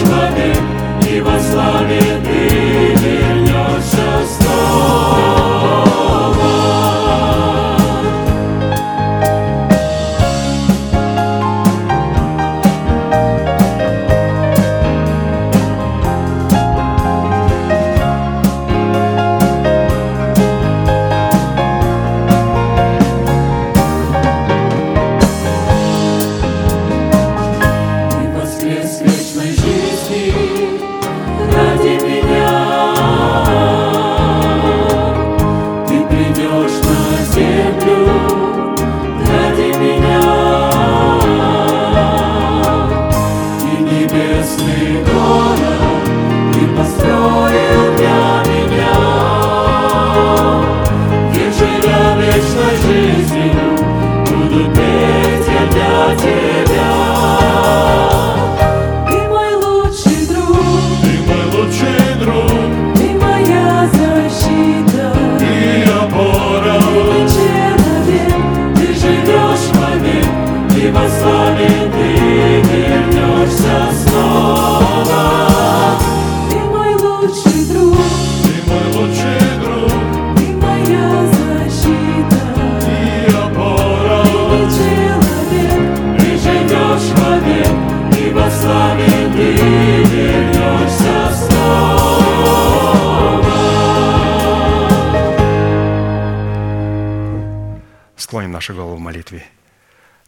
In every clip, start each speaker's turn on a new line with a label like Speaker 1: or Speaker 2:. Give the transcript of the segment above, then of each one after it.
Speaker 1: воды и во славе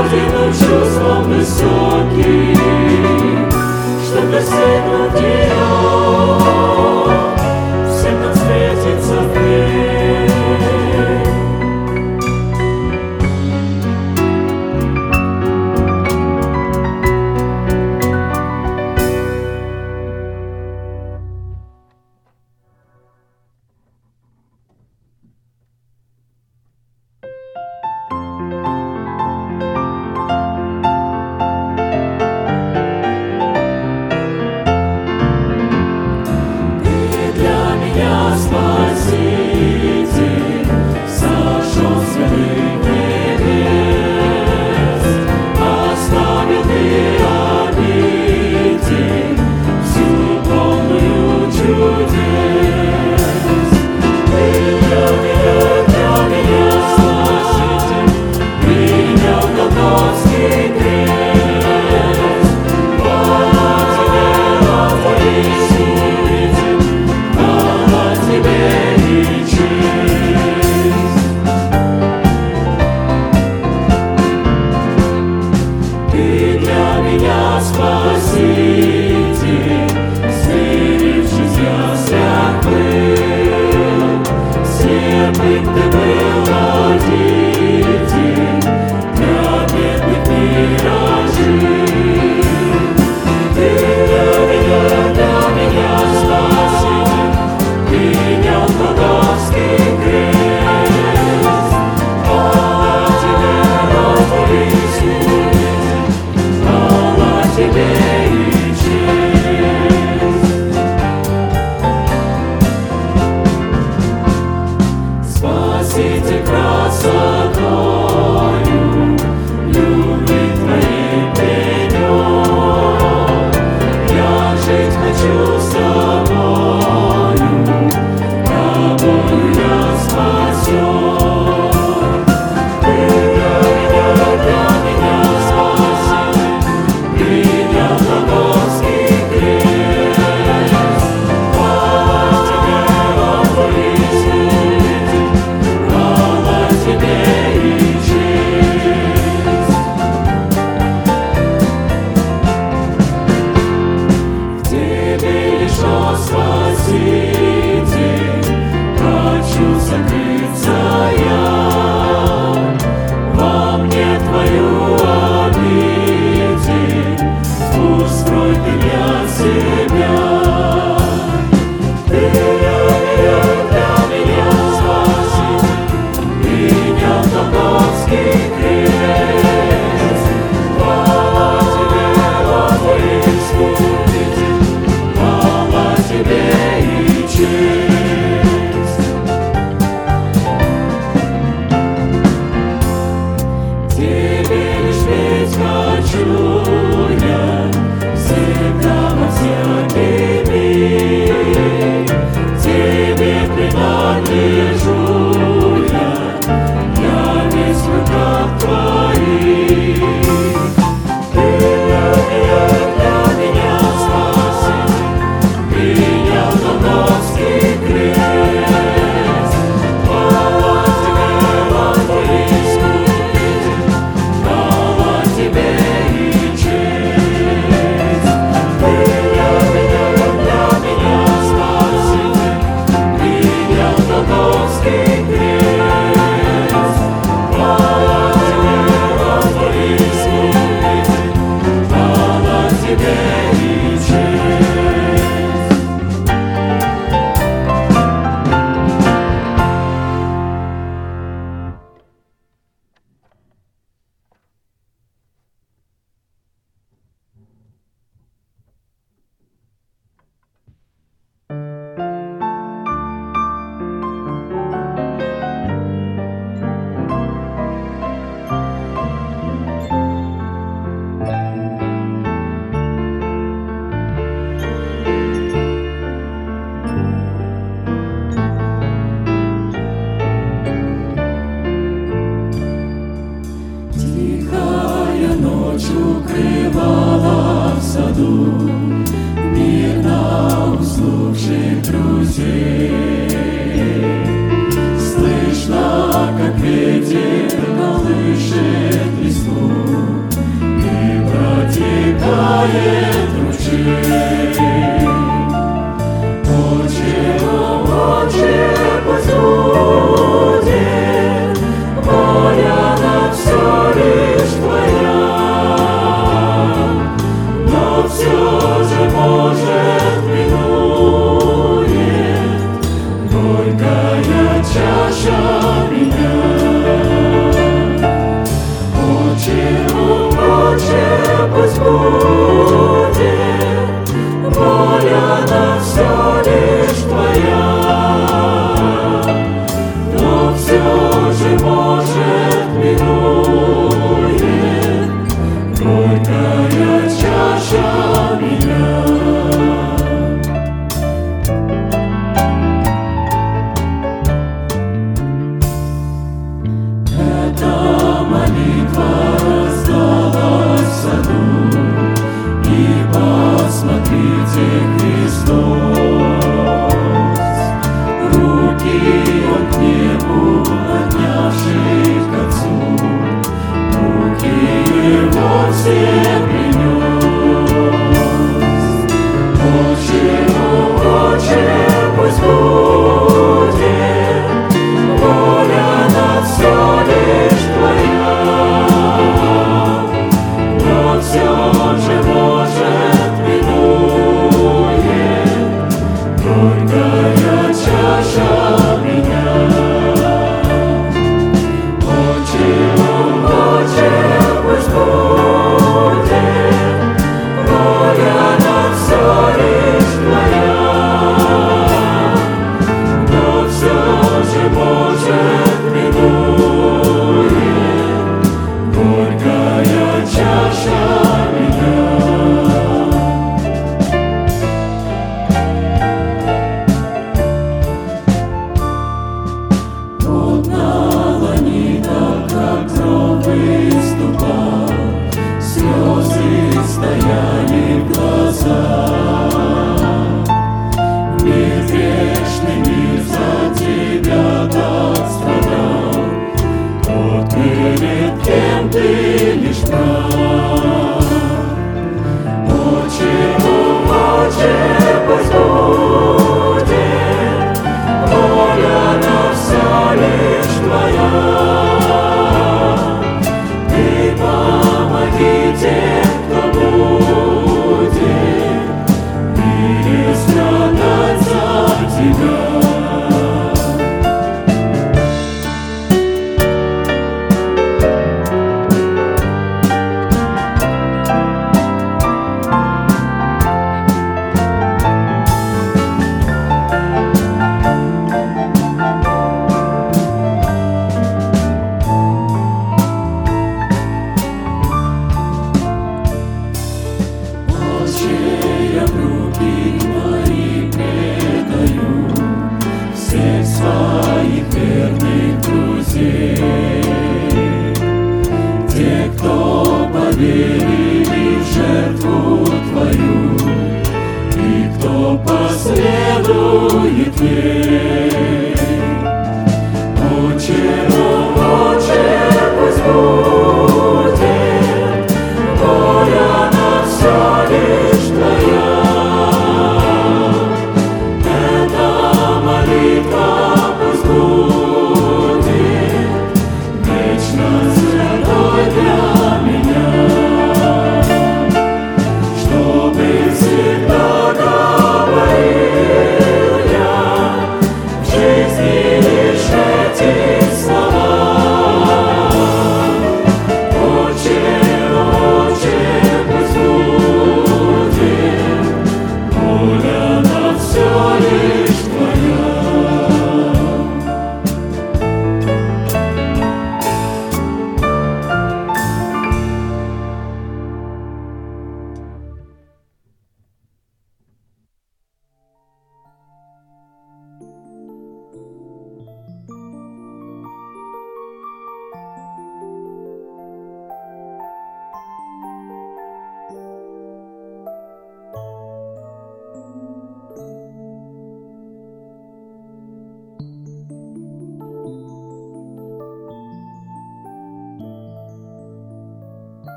Speaker 1: Божий над сыну высоким, primari Чтобы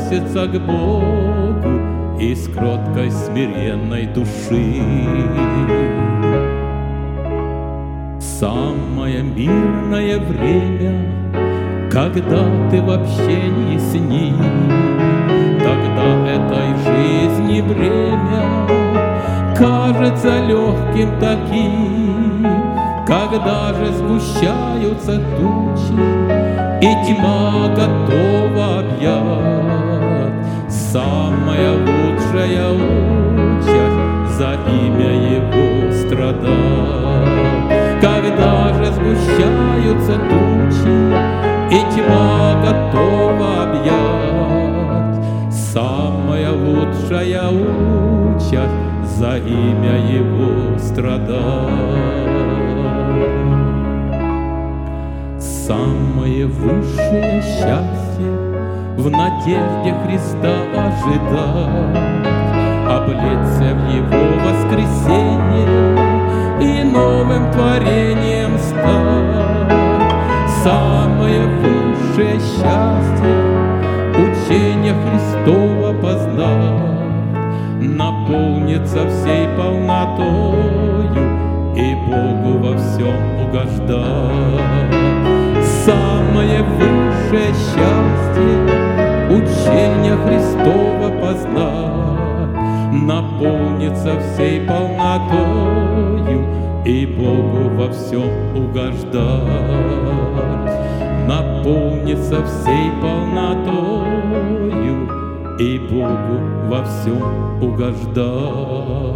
Speaker 2: возносится к Богу из кроткой смиренной души. Самое мирное время, когда ты в общении с ним, Тогда этой жизни бремя кажется легким таким, Когда же сгущаются тучи, и тьма готова объять. Самая лучшая участь за имя Его страдать. Когда же сгущаются тучи, и тьма готова объять, Самая лучшая участь за имя Его страдать. Самое высшее счастье в надежде Христа ожидать, Облечься в Его воскресенье и новым творением стать. Самое высшее счастье учение Христова познать, наполниться всей полнотою и Богу во всем угождать. Самое высшее счастье учение Христова познать, наполниться всей полнотою и Богу во всем угождать, наполниться всей полнотою и Богу во всем угождать.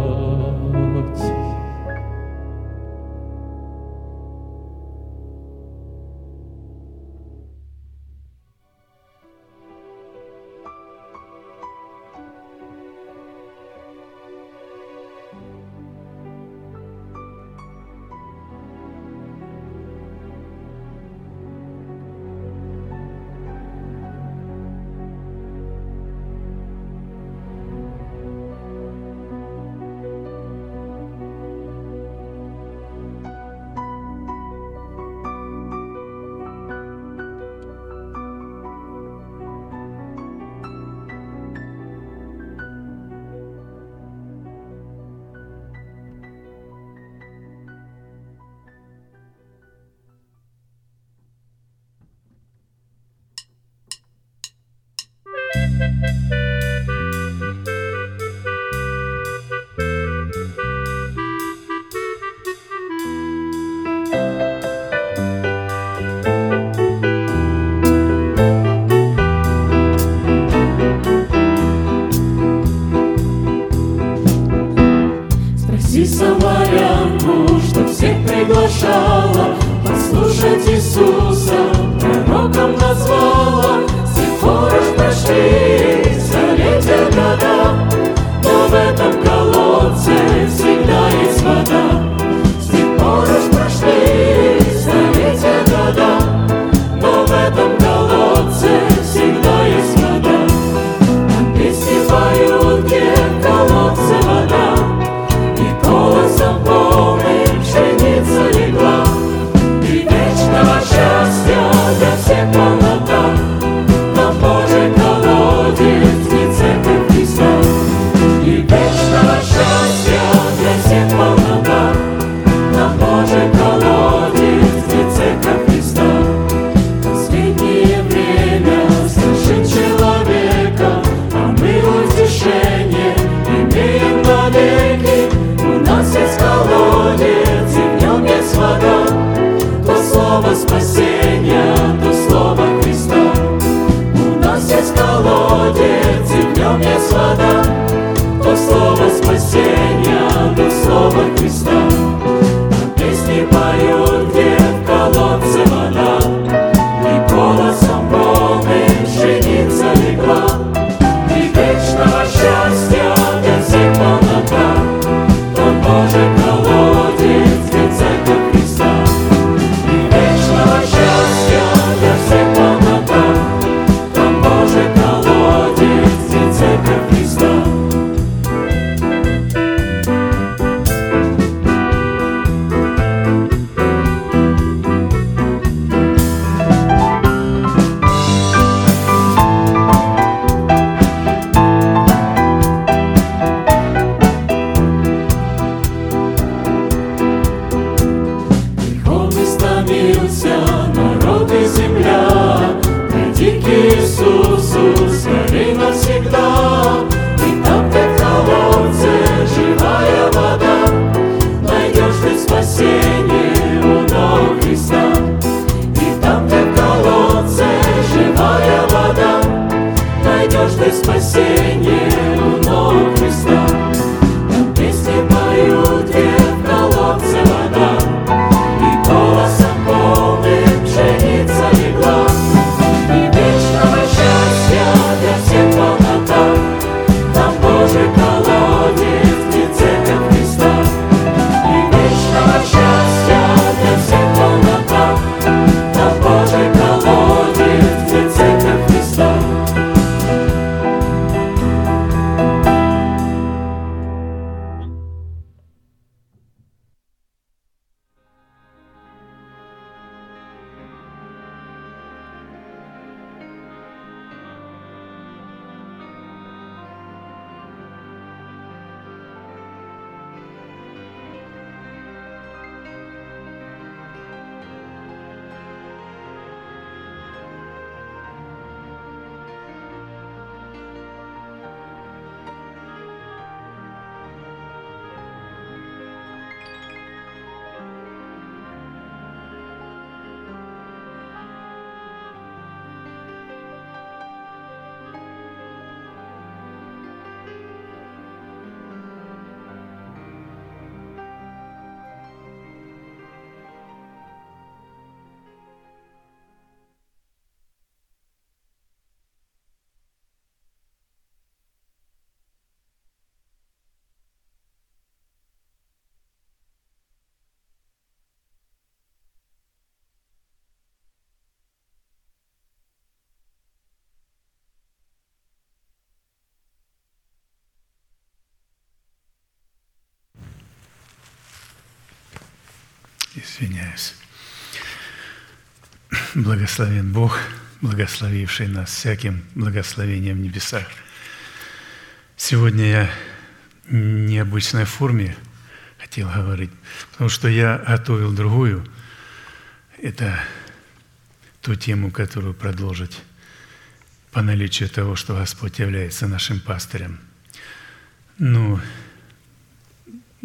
Speaker 3: Извиняюсь. Благословен Бог, благословивший нас всяким благословением в небесах. Сегодня я в необычной форме хотел говорить, потому что я готовил другую. Это ту тему, которую продолжить по наличию того, что Господь является нашим пастырем. Ну,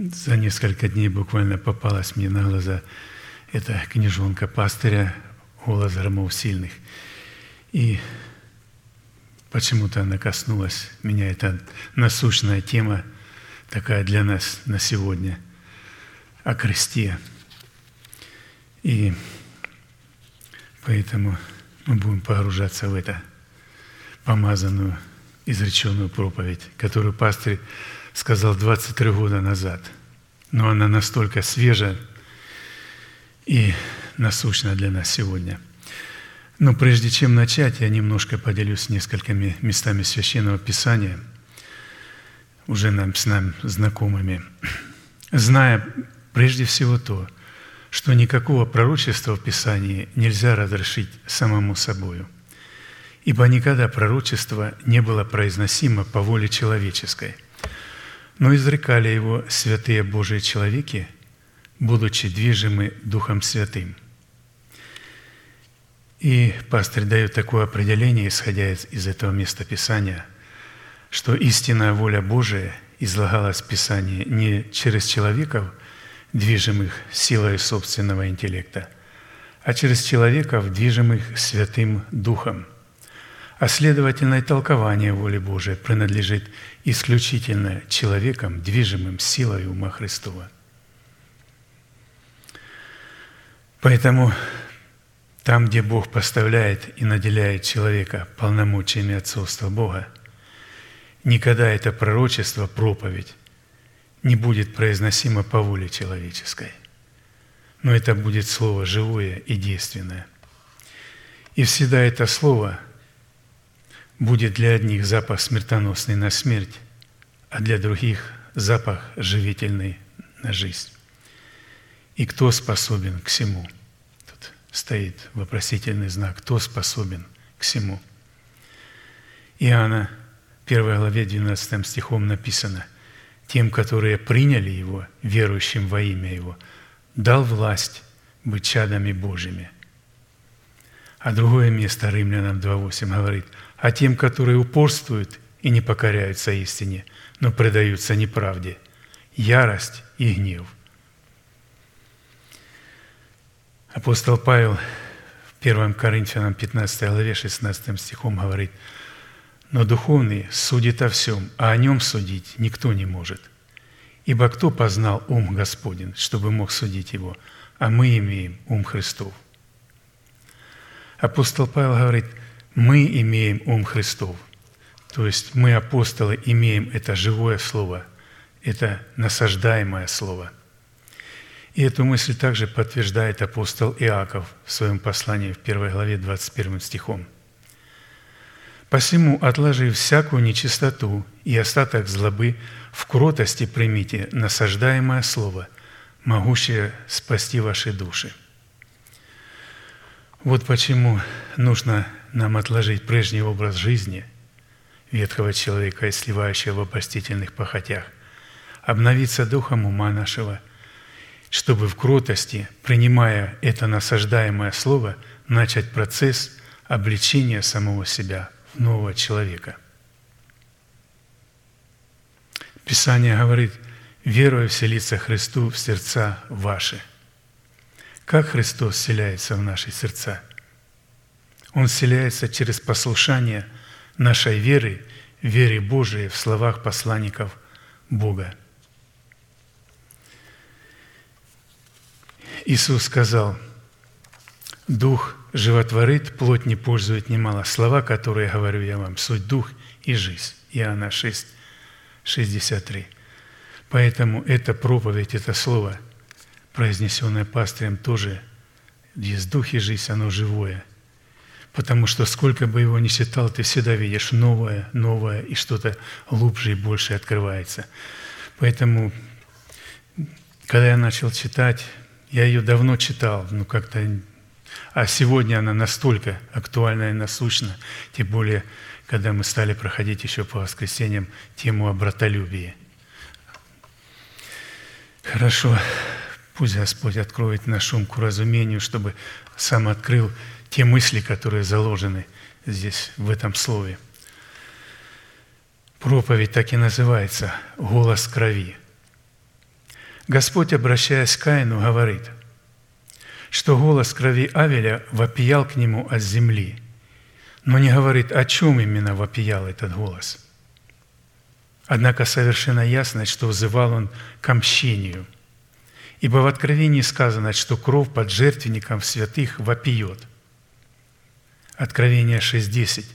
Speaker 3: за несколько дней буквально попалась мне на глаза эта книжонка пастыря «Голос громов сильных». И почему-то она коснулась меня. Это насущная тема такая для нас на сегодня о кресте. И поэтому мы будем погружаться в это помазанную, изреченную проповедь, которую пастырь сказал 23 года назад. Но она настолько свежая и насущна для нас сегодня. Но прежде чем начать, я немножко поделюсь несколькими местами Священного Писания, уже нам с нами знакомыми, зная прежде всего то, что никакого пророчества в Писании нельзя разрешить самому собою, ибо никогда пророчество не было произносимо по воле человеческой – но изрекали его святые Божьи человеки, будучи движимы Духом Святым. И пастырь дает такое определение, исходя из этого места Писания, что истинная воля Божия излагалась в Писании не через человеков, движимых силой собственного интеллекта, а через человеков, движимых Святым Духом – а следовательно и толкование воли Божией принадлежит исключительно человекам, движимым силой ума Христова. Поэтому там, где Бог поставляет и наделяет человека полномочиями отцовства Бога, никогда это пророчество, проповедь не будет произносимо по воле человеческой, но это будет слово живое и действенное. И всегда это слово будет для одних запах смертоносный на смерть, а для других запах живительный на жизнь. И кто способен к всему? Тут стоит вопросительный знак. Кто способен к всему? Иоанна, 1 главе 12 стихом написано, «Тем, которые приняли Его, верующим во имя Его, дал власть быть чадами Божьими». А другое место Римлянам 2.8 говорит, «А тем, которые упорствуют и не покоряются истине, но предаются неправде, ярость и гнев – Апостол Павел в 1 Коринфянам 15 главе 16 стихом говорит, «Но духовный судит о всем, а о нем судить никто не может. Ибо кто познал ум Господень, чтобы мог судить его, а мы имеем ум Христов». Апостол Павел говорит, мы имеем ум Христов. То есть мы, апостолы, имеем это живое слово, это насаждаемое слово – и эту мысль также подтверждает апостол Иаков в своем послании в первой главе 21 стихом. «Посему, отложив всякую нечистоту и остаток злобы, в кротости примите насаждаемое слово, могущее спасти ваши души». Вот почему нужно нам отложить прежний образ жизни ветхого человека и сливающего в обольстительных похотях, обновиться духом ума нашего – чтобы в кротости, принимая это насаждаемое слово, начать процесс обличения самого себя в нового человека. Писание говорит, веруя вселиться Христу в сердца ваши. Как Христос вселяется в наши сердца? Он вселяется через послушание нашей веры, вере Божией в словах посланников Бога – Иисус сказал, «Дух животворит, плоть не пользует немало». Слова, которые говорю я вам, суть дух и жизнь. Иоанна 6, 63. Поэтому эта проповедь, это слово, произнесенное пастырем, тоже есть дух и жизнь, оно живое. Потому что сколько бы его ни читал, ты всегда видишь новое, новое, и что-то глубже и больше открывается. Поэтому, когда я начал читать я ее давно читал, но как-то... А сегодня она настолько актуальна и насущна, тем более, когда мы стали проходить еще по воскресеньям тему о братолюбии. Хорошо, пусть Господь откроет наш ум к разумению, чтобы сам открыл те мысли, которые заложены здесь, в этом слове. Проповедь так и называется «Голос крови». Господь, обращаясь к Каину, говорит, что голос крови Авеля вопиял к нему от земли, но не говорит, о чем именно вопиял этот голос. Однако совершенно ясно, что взывал он к мщению, ибо в Откровении сказано, что кровь под жертвенником святых вопиет. Откровение 6.10.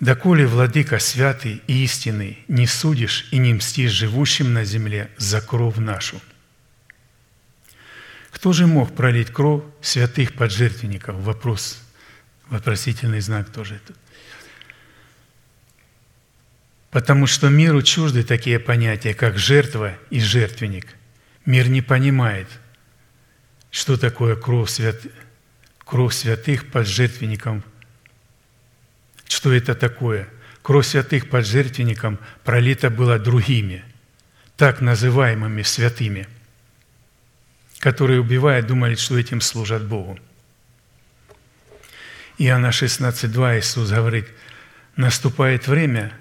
Speaker 3: Доколе, владыка святый и истинный, не судишь и не мстишь живущим на земле за кровь нашу. Кто же мог пролить кровь святых поджертвенников? Вопрос, вопросительный знак тоже. Потому что миру чужды такие понятия, как жертва и жертвенник. Мир не понимает, что такое кровь, свят... кровь святых под жертвенником что это такое. Кровь святых под жертвенником пролита была другими, так называемыми святыми, которые, убивая, думали, что этим служат Богу. Иоанна 16.2 Иисус говорит, «Наступает время,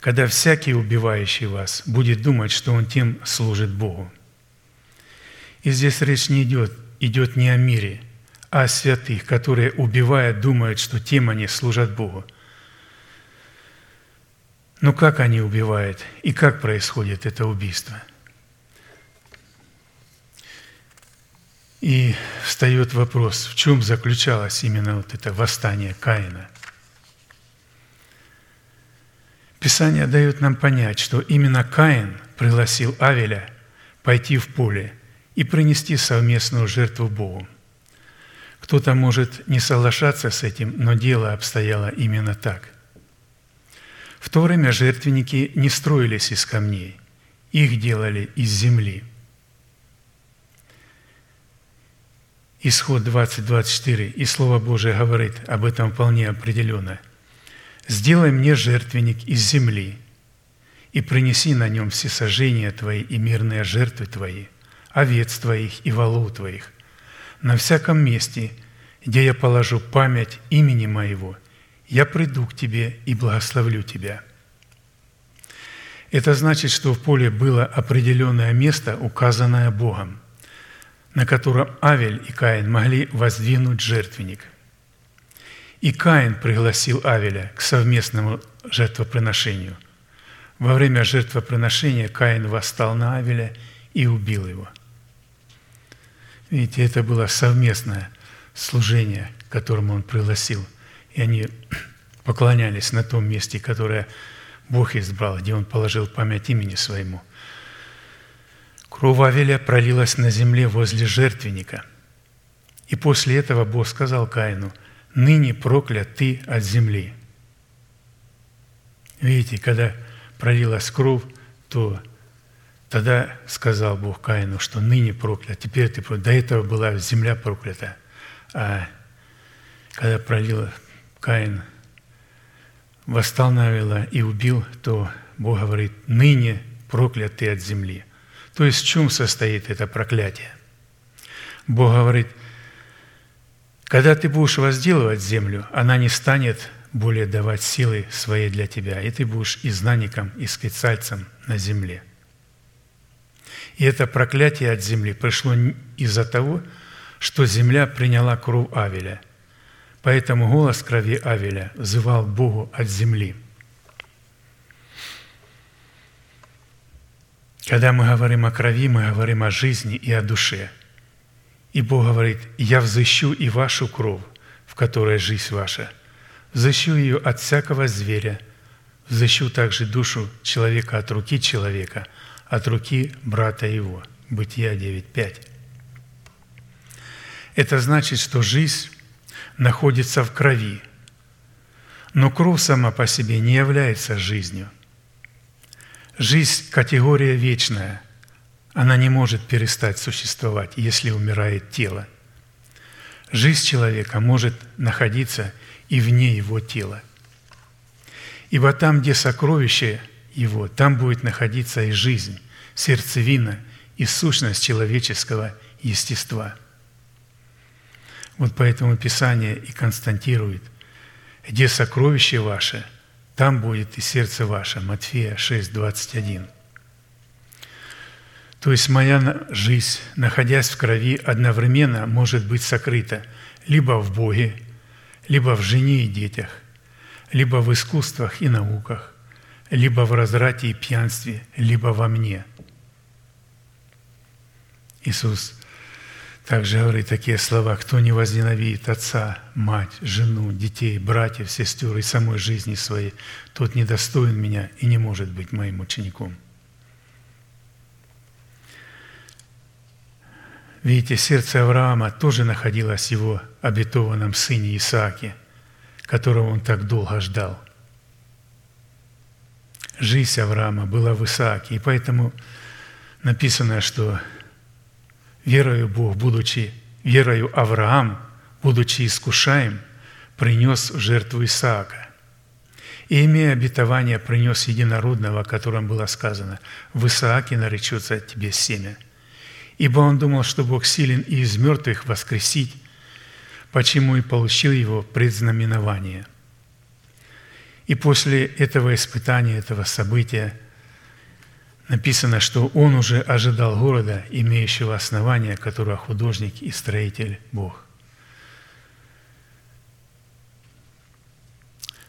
Speaker 3: когда всякий, убивающий вас, будет думать, что он тем служит Богу». И здесь речь не идет, идет не о мире, а о святых, которые, убивая, думают, что тем они служат Богу – но как они убивают и как происходит это убийство? И встает вопрос, в чем заключалось именно вот это восстание Каина. Писание дает нам понять, что именно Каин, пригласил Авеля пойти в поле и принести совместную жертву Богу. Кто-то может не соглашаться с этим, но дело обстояло именно так. В то время жертвенники не строились из камней, их делали из земли. Исход 20.24, и Слово Божие говорит об этом вполне определенно. «Сделай мне жертвенник из земли, и принеси на нем все сожжения Твои и мирные жертвы Твои, овец Твоих и волов Твоих, на всяком месте, где я положу память имени Моего, я приду к Тебе и благословлю Тебя». Это значит, что в поле было определенное место, указанное Богом, на котором Авель и Каин могли воздвинуть жертвенник. И Каин пригласил Авеля к совместному жертвоприношению – во время жертвоприношения Каин восстал на Авеля и убил его. Видите, это было совместное служение, к которому он пригласил. И они поклонялись на том месте, которое Бог избрал, где он положил память имени своему. Кровь Авеля пролилась на земле возле жертвенника. И после этого Бог сказал Каину, «Ныне проклят ты от земли». Видите, когда пролилась кровь, то тогда сказал Бог Каину, что ныне проклят, теперь ты проклят. До этого была земля проклята. А когда пролила Каин, восстал и убил, то Бог говорит, ныне проклят ты от земли. То есть в чем состоит это проклятие? Бог говорит, когда ты будешь возделывать землю, она не станет более давать силы своей для тебя, и ты будешь и знаником, и скрицальцем на земле. И это проклятие от земли пришло из-за того, что земля приняла кровь Авеля. Поэтому голос крови Авеля взывал Богу от земли. Когда мы говорим о крови, мы говорим о жизни и о душе. И Бог говорит, «Я взыщу и вашу кровь, в которой жизнь ваша, Защу ее от всякого зверя, защу также душу человека от руки человека, от руки брата его». Бытия 9.5. Это значит, что жизнь находится в крови, но кровь сама по себе не является жизнью. Жизнь – категория вечная. Она не может перестать существовать, если умирает тело. Жизнь человека может находиться – и вне его тела. Ибо там, где сокровище его, там будет находиться и жизнь, сердцевина и сущность человеческого естества. Вот поэтому Писание и константирует, где сокровище ваше, там будет и сердце ваше. Матфея 6, 21. То есть моя жизнь, находясь в крови, одновременно может быть сокрыта либо в Боге, либо в жене и детях, либо в искусствах и науках, либо в разврате и пьянстве, либо во мне. Иисус также говорит такие слова, кто не возненавидит отца, мать, жену, детей, братьев, сестер и самой жизни своей, тот недостоин меня и не может быть моим учеником. Видите, сердце Авраама тоже находилось в его обетованном сыне Исааке, которого он так долго ждал. Жизнь Авраама была в Исааке, и поэтому написано, что верою Бог, будучи верою Авраам, будучи искушаем, принес жертву Исаака. И, имея обетование, принес единородного, о котором было сказано, «В Исааке наречется тебе семя». Ибо он думал, что Бог силен и из мертвых воскресить, почему и получил его предзнаменование. И после этого испытания, этого события, написано, что он уже ожидал города, имеющего основания, которого художник и строитель Бог.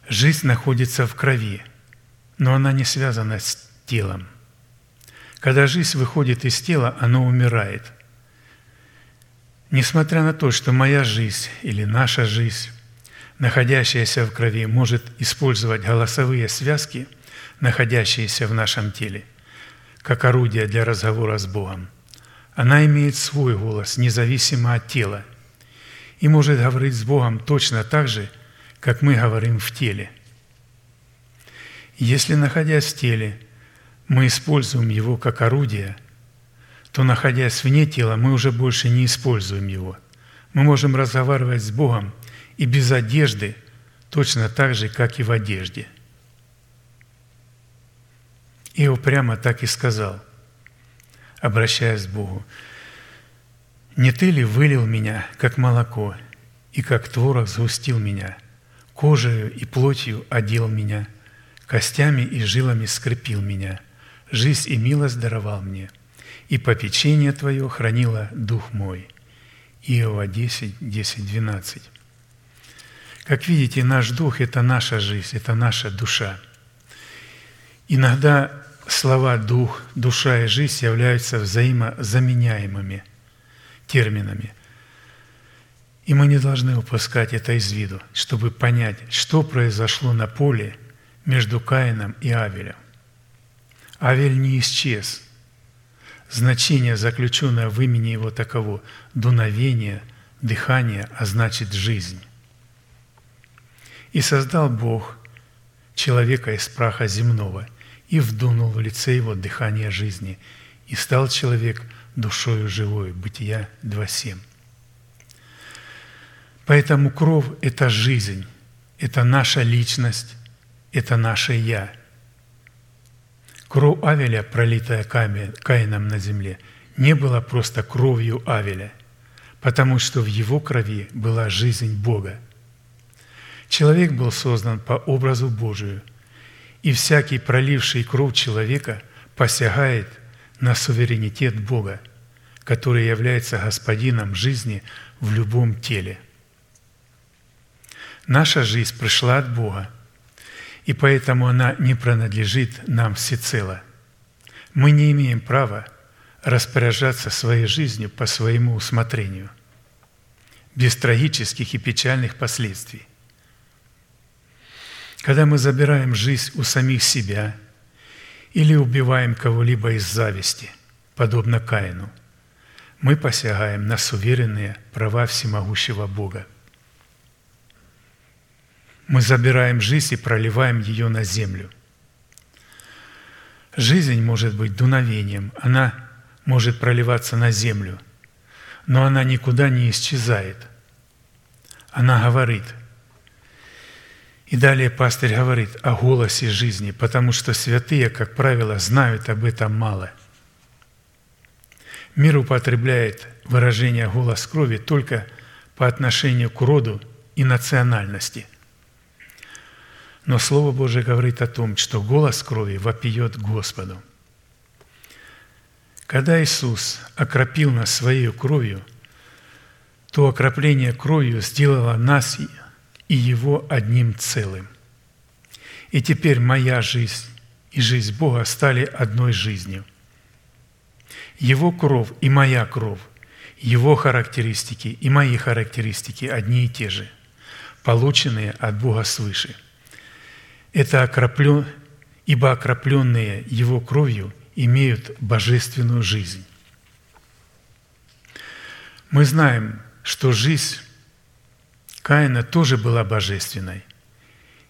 Speaker 3: Жизнь находится в крови, но она не связана с телом – когда жизнь выходит из тела, оно умирает. Несмотря на то, что моя жизнь или наша жизнь, находящаяся в крови, может использовать голосовые связки, находящиеся в нашем теле, как орудие для разговора с Богом. Она имеет свой голос, независимо от тела, и может говорить с Богом точно так же, как мы говорим в теле. Если, находясь в теле, мы используем его как орудие, то, находясь вне тела, мы уже больше не используем его. Мы можем разговаривать с Богом и без одежды, точно так же, как и в одежде. Иов прямо так и сказал, обращаясь к Богу, «Не ты ли вылил меня, как молоко, и как творог сгустил меня, кожею и плотью одел меня, костями и жилами скрепил меня, жизнь и милость даровал мне, и попечение Твое хранило дух мой». Иова 10, 10, 12. Как видите, наш дух – это наша жизнь, это наша душа. Иногда слова «дух», «душа» и «жизнь» являются взаимозаменяемыми терминами. И мы не должны упускать это из виду, чтобы понять, что произошло на поле между Каином и Авелем. Авель не исчез. Значение, заключенное в имени его таково – дуновение, дыхание, а значит жизнь. И создал Бог человека из праха земного и вдунул в лице его дыхание жизни, и стал человек душою живой. Бытия 2.7. Поэтому кровь – это жизнь, это наша личность, это наше «я». Кровь Авеля, пролитая Каином на земле, не была просто кровью Авеля, потому что в его крови была жизнь Бога. Человек был создан по образу Божию, и всякий проливший кровь человека посягает на суверенитет Бога, который является господином жизни в любом теле – Наша жизнь пришла от Бога, и поэтому она не принадлежит нам всецело. Мы не имеем права распоряжаться своей жизнью по своему усмотрению, без трагических и печальных последствий. Когда мы забираем жизнь у самих себя или убиваем кого-либо из зависти, подобно Каину, мы посягаем на суверенные права всемогущего Бога – мы забираем жизнь и проливаем ее на землю. Жизнь может быть дуновением, она может проливаться на землю, но она никуда не исчезает. Она говорит. И далее пастырь говорит о голосе жизни, потому что святые, как правило, знают об этом мало. Мир употребляет выражение «голос крови» только по отношению к роду и национальности – но Слово Божие говорит о том, что голос крови вопиет Господу. Когда Иисус окропил нас Своей кровью, то окропление кровью сделало нас и Его одним целым. И теперь моя жизнь и жизнь Бога стали одной жизнью. Его кровь и моя кровь, Его характеристики и мои характеристики одни и те же, полученные от Бога свыше – это окроплен, ибо окропленные Его кровью имеют божественную жизнь. Мы знаем, что жизнь Каина тоже была божественной.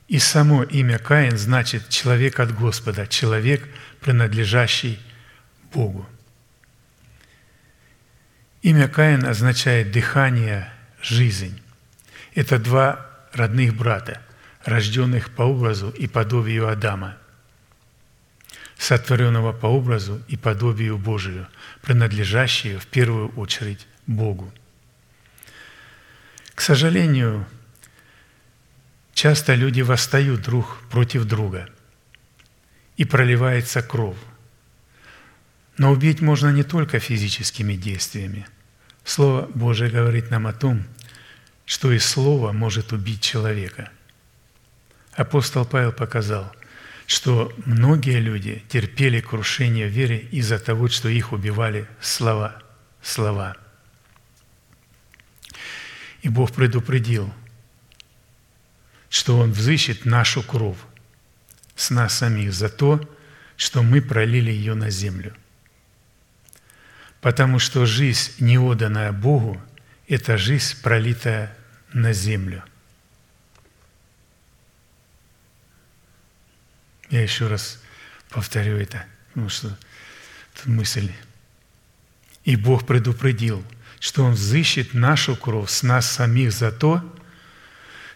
Speaker 3: И само имя Каин значит «человек от Господа», человек, принадлежащий Богу. Имя Каин означает «дыхание», «жизнь». Это два родных брата – рожденных по образу и подобию Адама, сотворенного по образу и подобию Божию, принадлежащие в первую очередь Богу. К сожалению, часто люди восстают друг против друга, и проливается кровь. Но убить можно не только физическими действиями. Слово Божие говорит нам о том, что и слово может убить человека – апостол Павел показал, что многие люди терпели крушение веры из-за того, что их убивали слова. слова. И Бог предупредил, что Он взыщет нашу кровь с нас самих за то, что мы пролили ее на землю. Потому что жизнь, не отданная Богу, это жизнь, пролитая на землю. Я еще раз повторю это, потому что это мысль. И Бог предупредил, что Он взыщет нашу кровь с нас самих за то,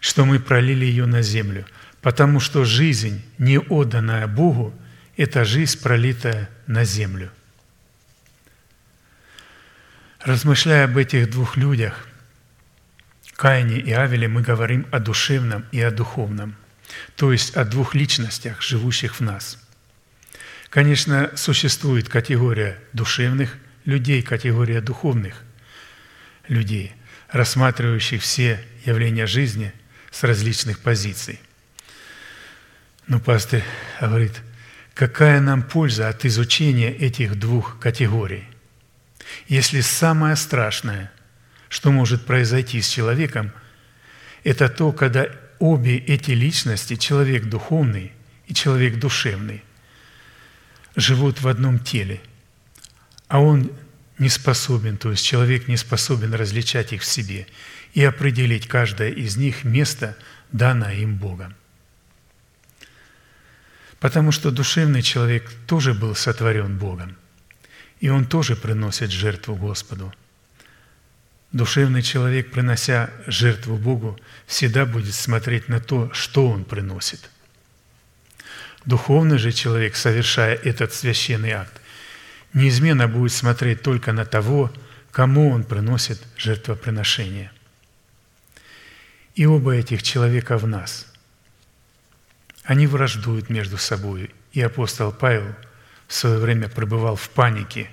Speaker 3: что мы пролили ее на землю, потому что жизнь, не отданная Богу, это жизнь, пролитая на землю. Размышляя об этих двух людях, Каине и Авеле, мы говорим о душевном и о духовном, то есть о двух личностях, живущих в нас. Конечно, существует категория душевных людей, категория духовных людей, рассматривающих все явления жизни с различных позиций. Но пастор говорит – Какая нам польза от изучения этих двух категорий? Если самое страшное, что может произойти с человеком, это то, когда обе эти личности, человек духовный и человек душевный, живут в одном теле, а он не способен, то есть человек не способен различать их в себе и определить каждое из них место, данное им Богом. Потому что душевный человек тоже был сотворен Богом, и он тоже приносит жертву Господу. Душевный человек, принося жертву Богу, всегда будет смотреть на то, что он приносит. Духовный же человек, совершая этот священный акт, неизменно будет смотреть только на того, кому он приносит жертвоприношение. И оба этих человека в нас – они враждуют между собой. И апостол Павел в свое время пребывал в панике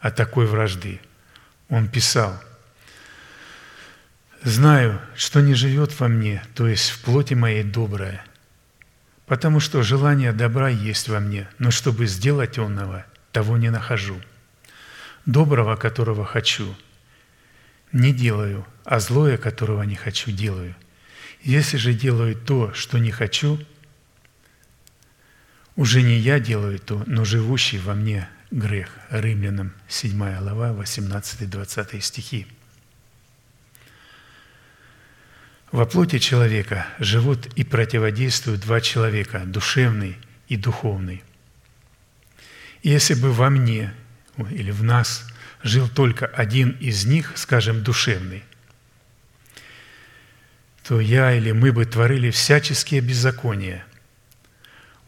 Speaker 3: от такой вражды. Он писал, «Знаю, что не живет во мне, то есть в плоти моей доброе, потому что желание добра есть во мне, но чтобы сделать онного, того не нахожу. Доброго, которого хочу, не делаю, а злое, которого не хочу, делаю. Если же делаю то, что не хочу, уже не я делаю то, но живущий во мне грех. Римлянам 7 глава, 18-20 стихи. Во плоти человека живут и противодействуют два человека, душевный и духовный. Если бы во мне или в нас жил только один из них, скажем, душевный, то я или мы бы творили всяческие беззакония –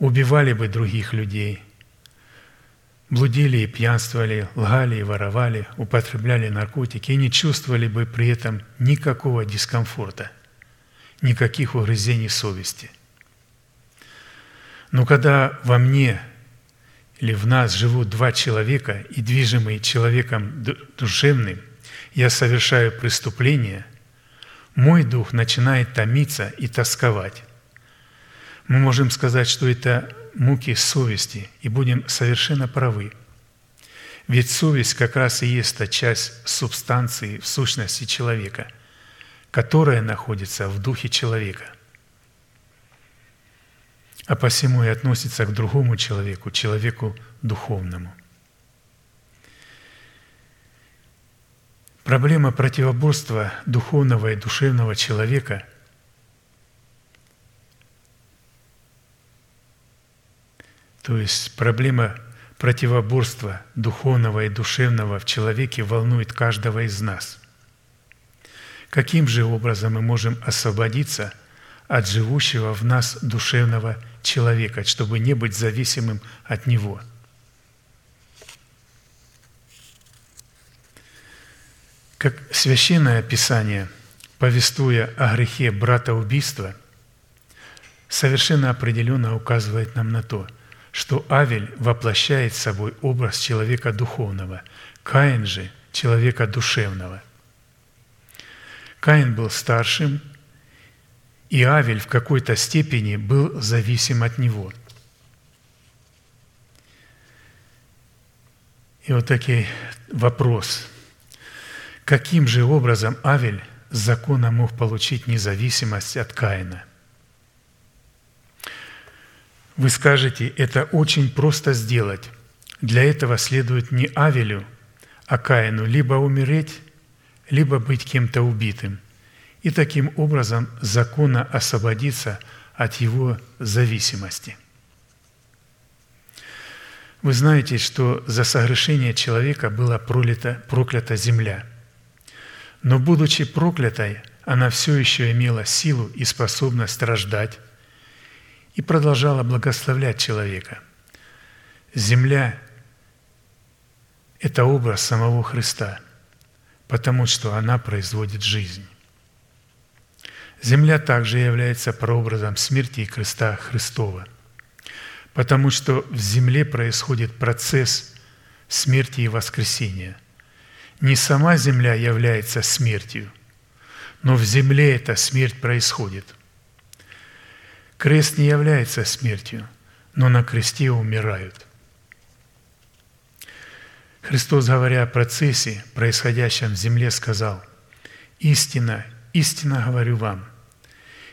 Speaker 3: убивали бы других людей, блудили и пьянствовали, лгали и воровали, употребляли наркотики и не чувствовали бы при этом никакого дискомфорта, никаких угрызений совести. Но когда во мне или в нас живут два человека, и движимый человеком душевным, я совершаю преступление, мой дух начинает томиться и тосковать мы можем сказать, что это муки совести, и будем совершенно правы. Ведь совесть как раз и есть та часть субстанции в сущности человека, которая находится в духе человека. А посему и относится к другому человеку, человеку духовному. Проблема противоборства духовного и душевного человека – То есть проблема противоборства духовного и душевного в человеке волнует каждого из нас. Каким же образом мы можем освободиться от живущего в нас душевного человека, чтобы не быть зависимым от него? Как Священное Писание, повествуя о грехе брата убийства, совершенно определенно указывает нам на то – что Авель воплощает собой образ человека духовного, Каин же – человека душевного. Каин был старшим, и Авель в какой-то степени был зависим от него. И вот такой вопрос. Каким же образом Авель с закона мог получить независимость от Каина – Вы скажете, это очень просто сделать. Для этого следует не Авелю, а Каину либо умереть, либо быть кем-то убитым, и таким образом законно освободиться от его зависимости. Вы знаете, что за согрешение человека была пролита, проклята земля. Но будучи проклятой, она все еще имела силу и способность рождать и продолжала благословлять человека. Земля – это образ самого Христа, потому что она производит жизнь. Земля также является прообразом смерти и креста Христова, потому что в земле происходит процесс смерти и воскресения. Не сама земля является смертью, но в земле эта смерть происходит – Крест не является смертью, но на кресте умирают. Христос, говоря о процессе, происходящем в земле, сказал, «Истина, истинно говорю вам,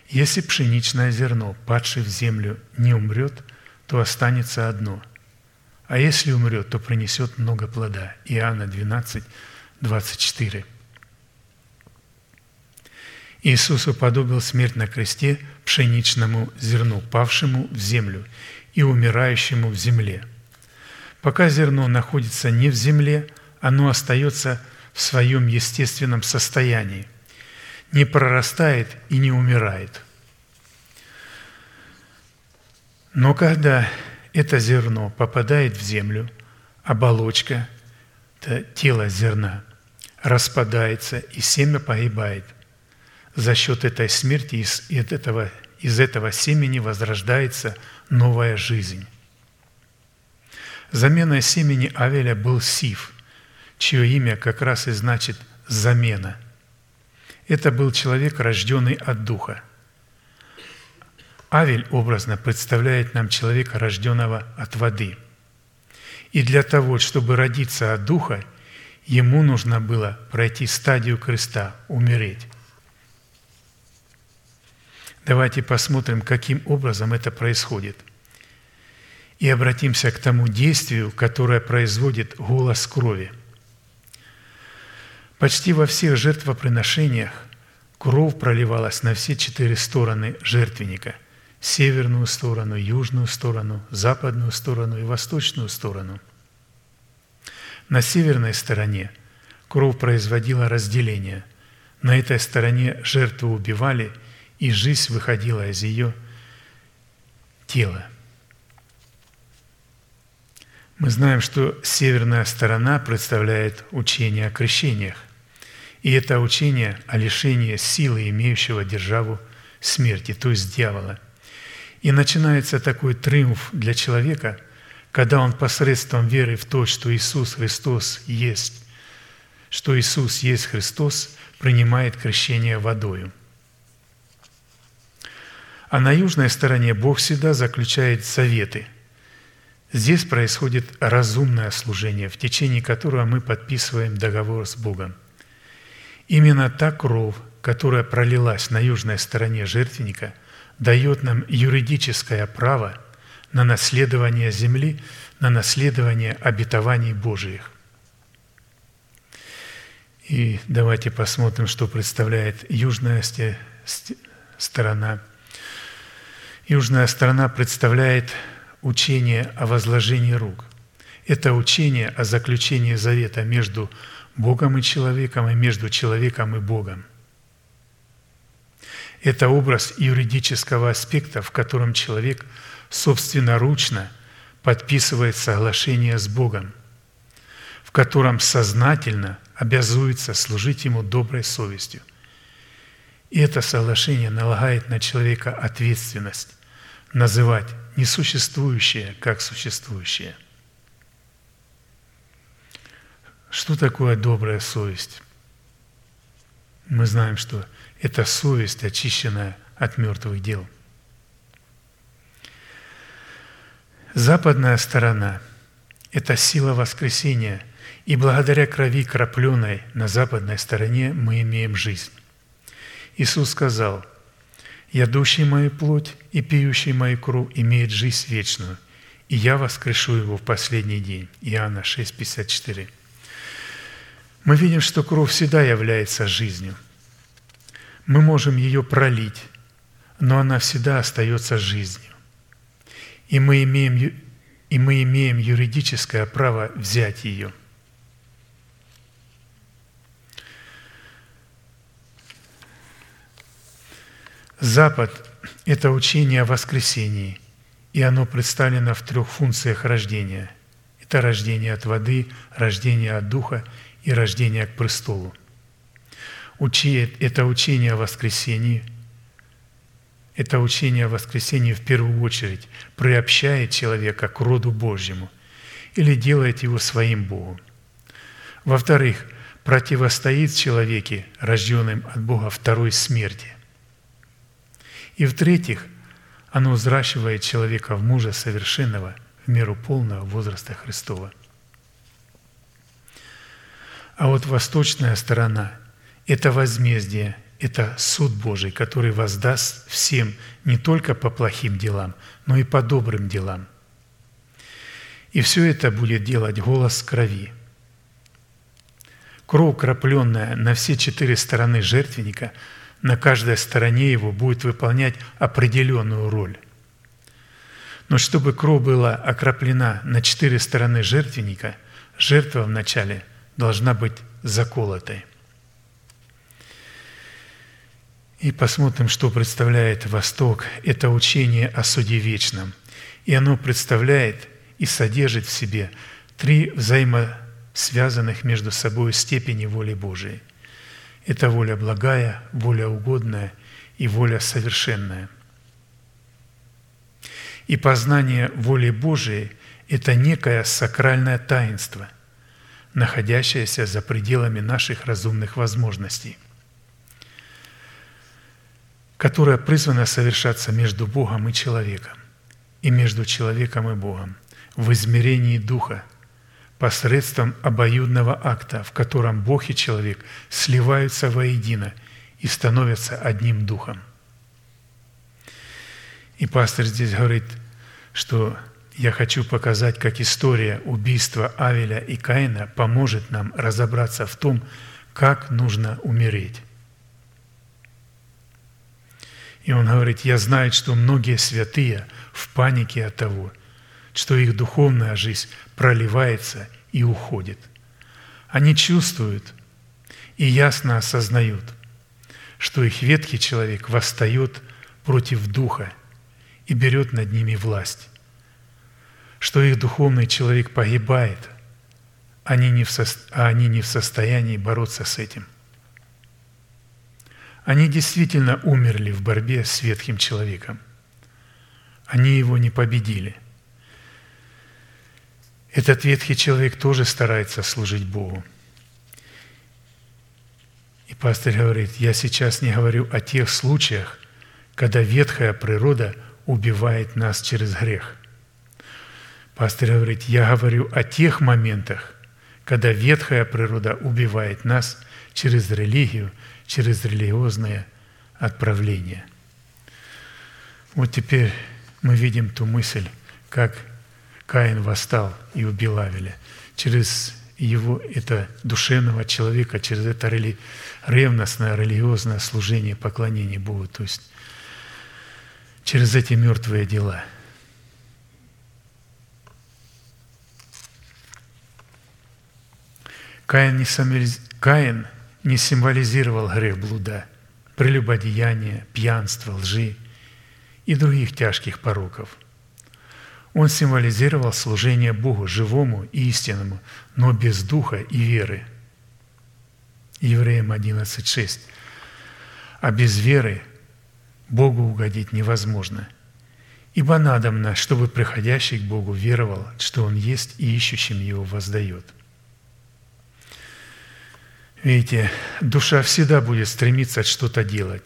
Speaker 3: если пшеничное зерно, падшее в землю, не умрет, то останется одно, а если умрет, то принесет много плода». Иоанна 12, 24. Иисус уподобил смерть на кресте пшеничному зерну, павшему в землю и умирающему в земле. Пока зерно находится не в земле, оно остается в своем естественном состоянии, не прорастает и не умирает. Но когда это зерно попадает в землю, оболочка, это тело зерна, распадается, и семя погибает – за счет этой смерти из этого, из этого семени возрождается новая жизнь. Заменой семени Авеля был Сиф, чье имя как раз и значит «замена». Это был человек, рожденный от Духа. Авель образно представляет нам человека, рожденного от воды. И для того, чтобы родиться от Духа, ему нужно было пройти стадию креста, умереть. Давайте посмотрим, каким образом это происходит. И обратимся к тому действию, которое производит голос крови. Почти во всех жертвоприношениях кровь проливалась на все четыре стороны жертвенника – северную сторону, южную сторону, западную сторону и восточную сторону. На северной стороне кровь производила разделение. На этой стороне жертву убивали – и жизнь выходила из ее тела. Мы знаем, что северная сторона представляет учение о крещениях, и это учение о лишении силы, имеющего державу смерти, то есть дьявола. И начинается такой триумф для человека, когда он посредством веры в то, что Иисус Христос есть, что Иисус есть Христос, принимает крещение водою – а на южной стороне Бог всегда заключает заветы. Здесь происходит разумное служение, в течение которого мы подписываем договор с Богом. Именно та кровь, которая пролилась на южной стороне жертвенника, дает нам юридическое право на наследование земли, на наследование обетований Божиих. И давайте посмотрим, что представляет южная сторона Южная сторона представляет учение о возложении рук. Это учение о заключении завета между Богом и человеком и между человеком и Богом. Это образ юридического аспекта, в котором человек собственноручно подписывает соглашение с Богом, в котором сознательно обязуется служить Ему доброй совестью. И это соглашение налагает на человека ответственность называть несуществующее как существующее. Что такое добрая совесть? Мы знаем, что это совесть, очищенная от мертвых дел. Западная сторона – это сила воскресения, и благодаря крови крапленой на западной стороне мы имеем жизнь. Иисус сказал – Ядущий мою плоть и пьющий мою кровь имеет жизнь вечную, и я воскрешу его в последний день». Иоанна 6, 54. Мы видим, что кровь всегда является жизнью. Мы можем ее пролить, но она всегда остается жизнью. И мы имеем, и мы имеем юридическое право взять ее. Запад – это учение о воскресении, и оно представлено в трех функциях рождения. Это рождение от воды, рождение от духа и рождение к престолу. Это учение о воскресении – это учение о воскресении в первую очередь приобщает человека к роду Божьему или делает его своим Богом. Во-вторых, противостоит человеке, рожденным от Бога второй смерти. И в-третьих, оно взращивает человека в мужа совершенного в меру полного возраста Христова. А вот восточная сторона – это возмездие – это суд Божий, который воздаст всем не только по плохим делам, но и по добрым делам. И все это будет делать голос крови. Кровь, крапленная на все четыре стороны жертвенника, на каждой стороне его будет выполнять определенную роль. Но чтобы кровь была окроплена на четыре стороны жертвенника, жертва вначале должна быть заколотой. И посмотрим, что представляет Восток. Это учение о суде вечном. И оно представляет и содержит в себе три взаимосвязанных между собой степени воли Божией. Это воля благая, воля угодная и воля совершенная. И познание воли Божией – это некое сакральное таинство, находящееся за пределами наших разумных возможностей – которая призвана совершаться между Богом и человеком, и между человеком и Богом, в измерении Духа, посредством обоюдного акта, в котором Бог и человек сливаются воедино и становятся одним Духом. И пастор здесь говорит, что я хочу показать, как история убийства Авеля и Каина поможет нам разобраться в том, как нужно умереть. И он говорит, я знаю, что многие святые в панике от того, что их духовная жизнь проливается и уходит. Они чувствуют и ясно осознают, что их ветхий человек восстает против Духа и берет над ними власть, что их духовный человек погибает, они не в со... а они не в состоянии бороться с этим – они действительно умерли в борьбе с ветхим человеком. Они его не победили. Этот ветхий человек тоже старается служить Богу. И пастор говорит, я сейчас не говорю о тех случаях, когда ветхая природа убивает нас через грех. Пастор говорит, я говорю о тех моментах, когда ветхая природа убивает нас через религию, через религиозное отправление. Вот теперь мы видим ту мысль, как Каин восстал и убил Авеля. Через его это душевного человека, через это рели... ревностное религиозное служение, поклонение Богу, то есть через эти мертвые дела. Каин не, самолиз... Каин не символизировал грех блуда, прелюбодеяния, пьянства, лжи и других тяжких пороков. Он символизировал служение Богу, живому и истинному, но без духа и веры. Евреям 11.6. А без веры Богу угодить невозможно. Ибо надобно, чтобы приходящий к Богу веровал, что Он есть и ищущим Его воздает – Видите, душа всегда будет стремиться что-то делать.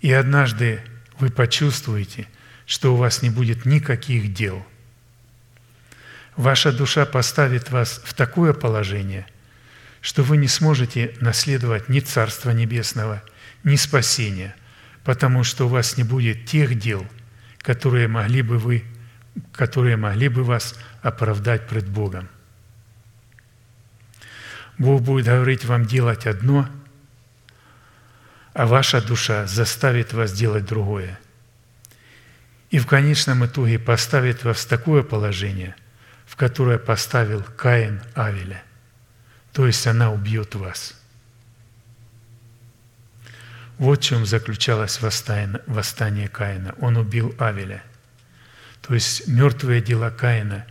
Speaker 3: И однажды вы почувствуете, что у вас не будет никаких дел. Ваша душа поставит вас в такое положение, что вы не сможете наследовать ни Царства Небесного, ни спасения, потому что у вас не будет тех дел, которые могли бы вы, которые могли бы вас оправдать пред Богом. Бог будет говорить вам делать одно, а ваша душа заставит вас делать другое. И в конечном итоге поставит вас в такое положение, в которое поставил Каин Авеля. То есть она убьет вас. Вот в чем заключалось восстание Каина. Он убил Авеля. То есть мертвые дела Каина,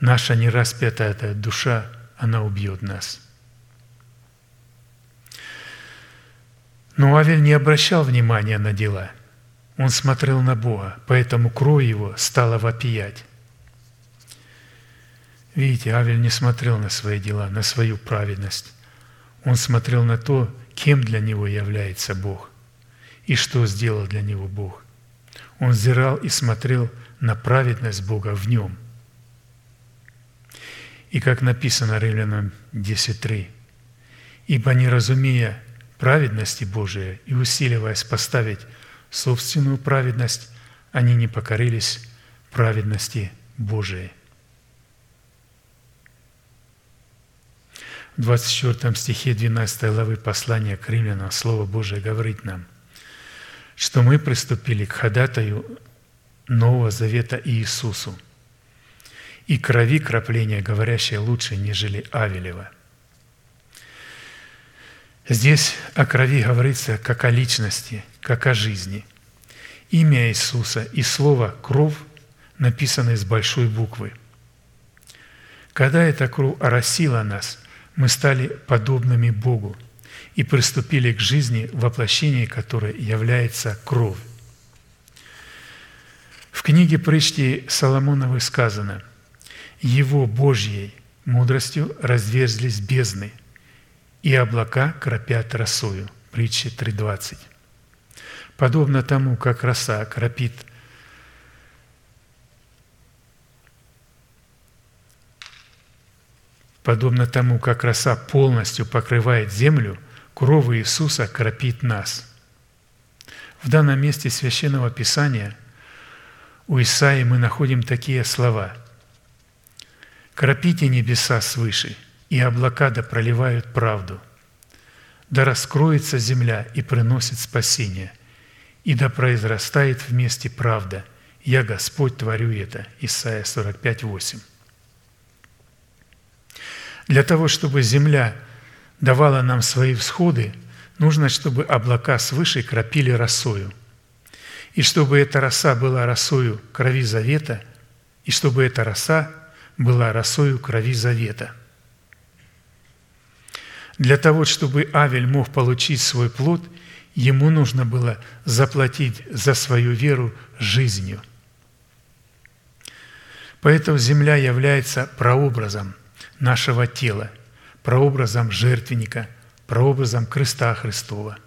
Speaker 3: наша нераспятая душа, она убьет нас. Но Авель не обращал внимания на дела. Он смотрел на Бога, поэтому кровь его стала вопиять. Видите, Авель не смотрел на свои дела, на свою праведность. Он смотрел на то, кем для него является Бог и что сделал для него Бог. Он взирал и смотрел на праведность Бога в нем. И как написано Римлянам 10.3, «Ибо не разумея праведности Божией и усиливаясь поставить собственную праведность, они не покорились праведности Божией». В 24 стихе 12 главы послания к римлянам Слово Божие говорит нам, что мы приступили к ходатаю Нового Завета Иисусу и крови крапления, говорящей лучше, нежели Авелева. Здесь о крови говорится как о личности, как о жизни. Имя Иисуса и слово «кровь» написаны с большой буквы. Когда эта кровь оросила нас – мы стали подобными Богу и приступили к жизни, воплощение которой является кровь. В книге притчи Соломоновой сказано, «Его Божьей мудростью разверзлись бездны, и облака кропят росою». Притча 3.20. Подобно тому, как роса кропит Подобно тому, как роса полностью покрывает землю, кровь Иисуса кропит нас. В данном месте Священного Писания у Исаии мы находим такие слова. «Кропите небеса свыше, и облака да проливают правду. Да раскроется земля и приносит спасение, и да произрастает вместе правда. Я, Господь, творю это». Исайя 45, 8. Для того, чтобы земля давала нам свои всходы, нужно, чтобы облака свыше кропили росою. И чтобы эта роса была росою крови завета, и чтобы эта роса была росою крови завета. Для того, чтобы Авель мог получить свой плод, ему нужно было заплатить за свою веру жизнью. Поэтому земля является прообразом – нашего тела, прообразом жертвенника, прообразом креста Христова.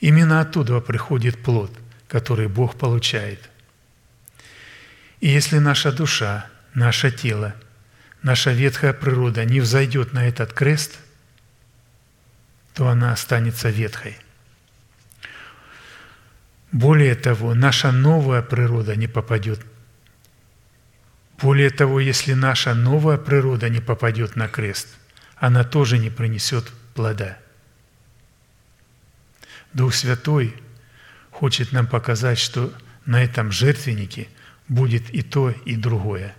Speaker 3: Именно оттуда приходит плод, который Бог получает. И если наша душа, наше тело, наша ветхая природа не взойдет на этот крест, то она останется ветхой. Более того, наша новая природа не попадет более того, если наша новая природа не попадет на крест, она тоже не принесет плода. Дух Святой хочет нам показать, что на этом жертвеннике будет и то, и другое.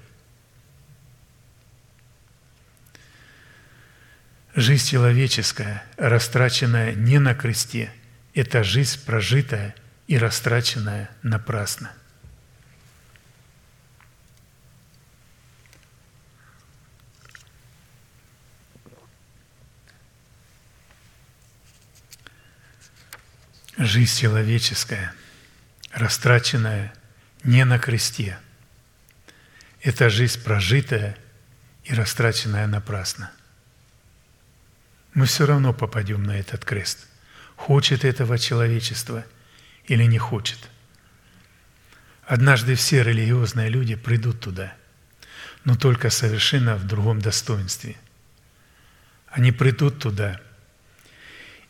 Speaker 3: Жизнь человеческая, растраченная не на кресте, это жизнь прожитая и растраченная напрасно. Жизнь человеческая, растраченная не на кресте. Это жизнь прожитая и растраченная напрасно. Мы все равно попадем на этот крест. Хочет этого человечество или не хочет. Однажды все религиозные люди придут туда, но только совершенно в другом достоинстве. Они придут туда,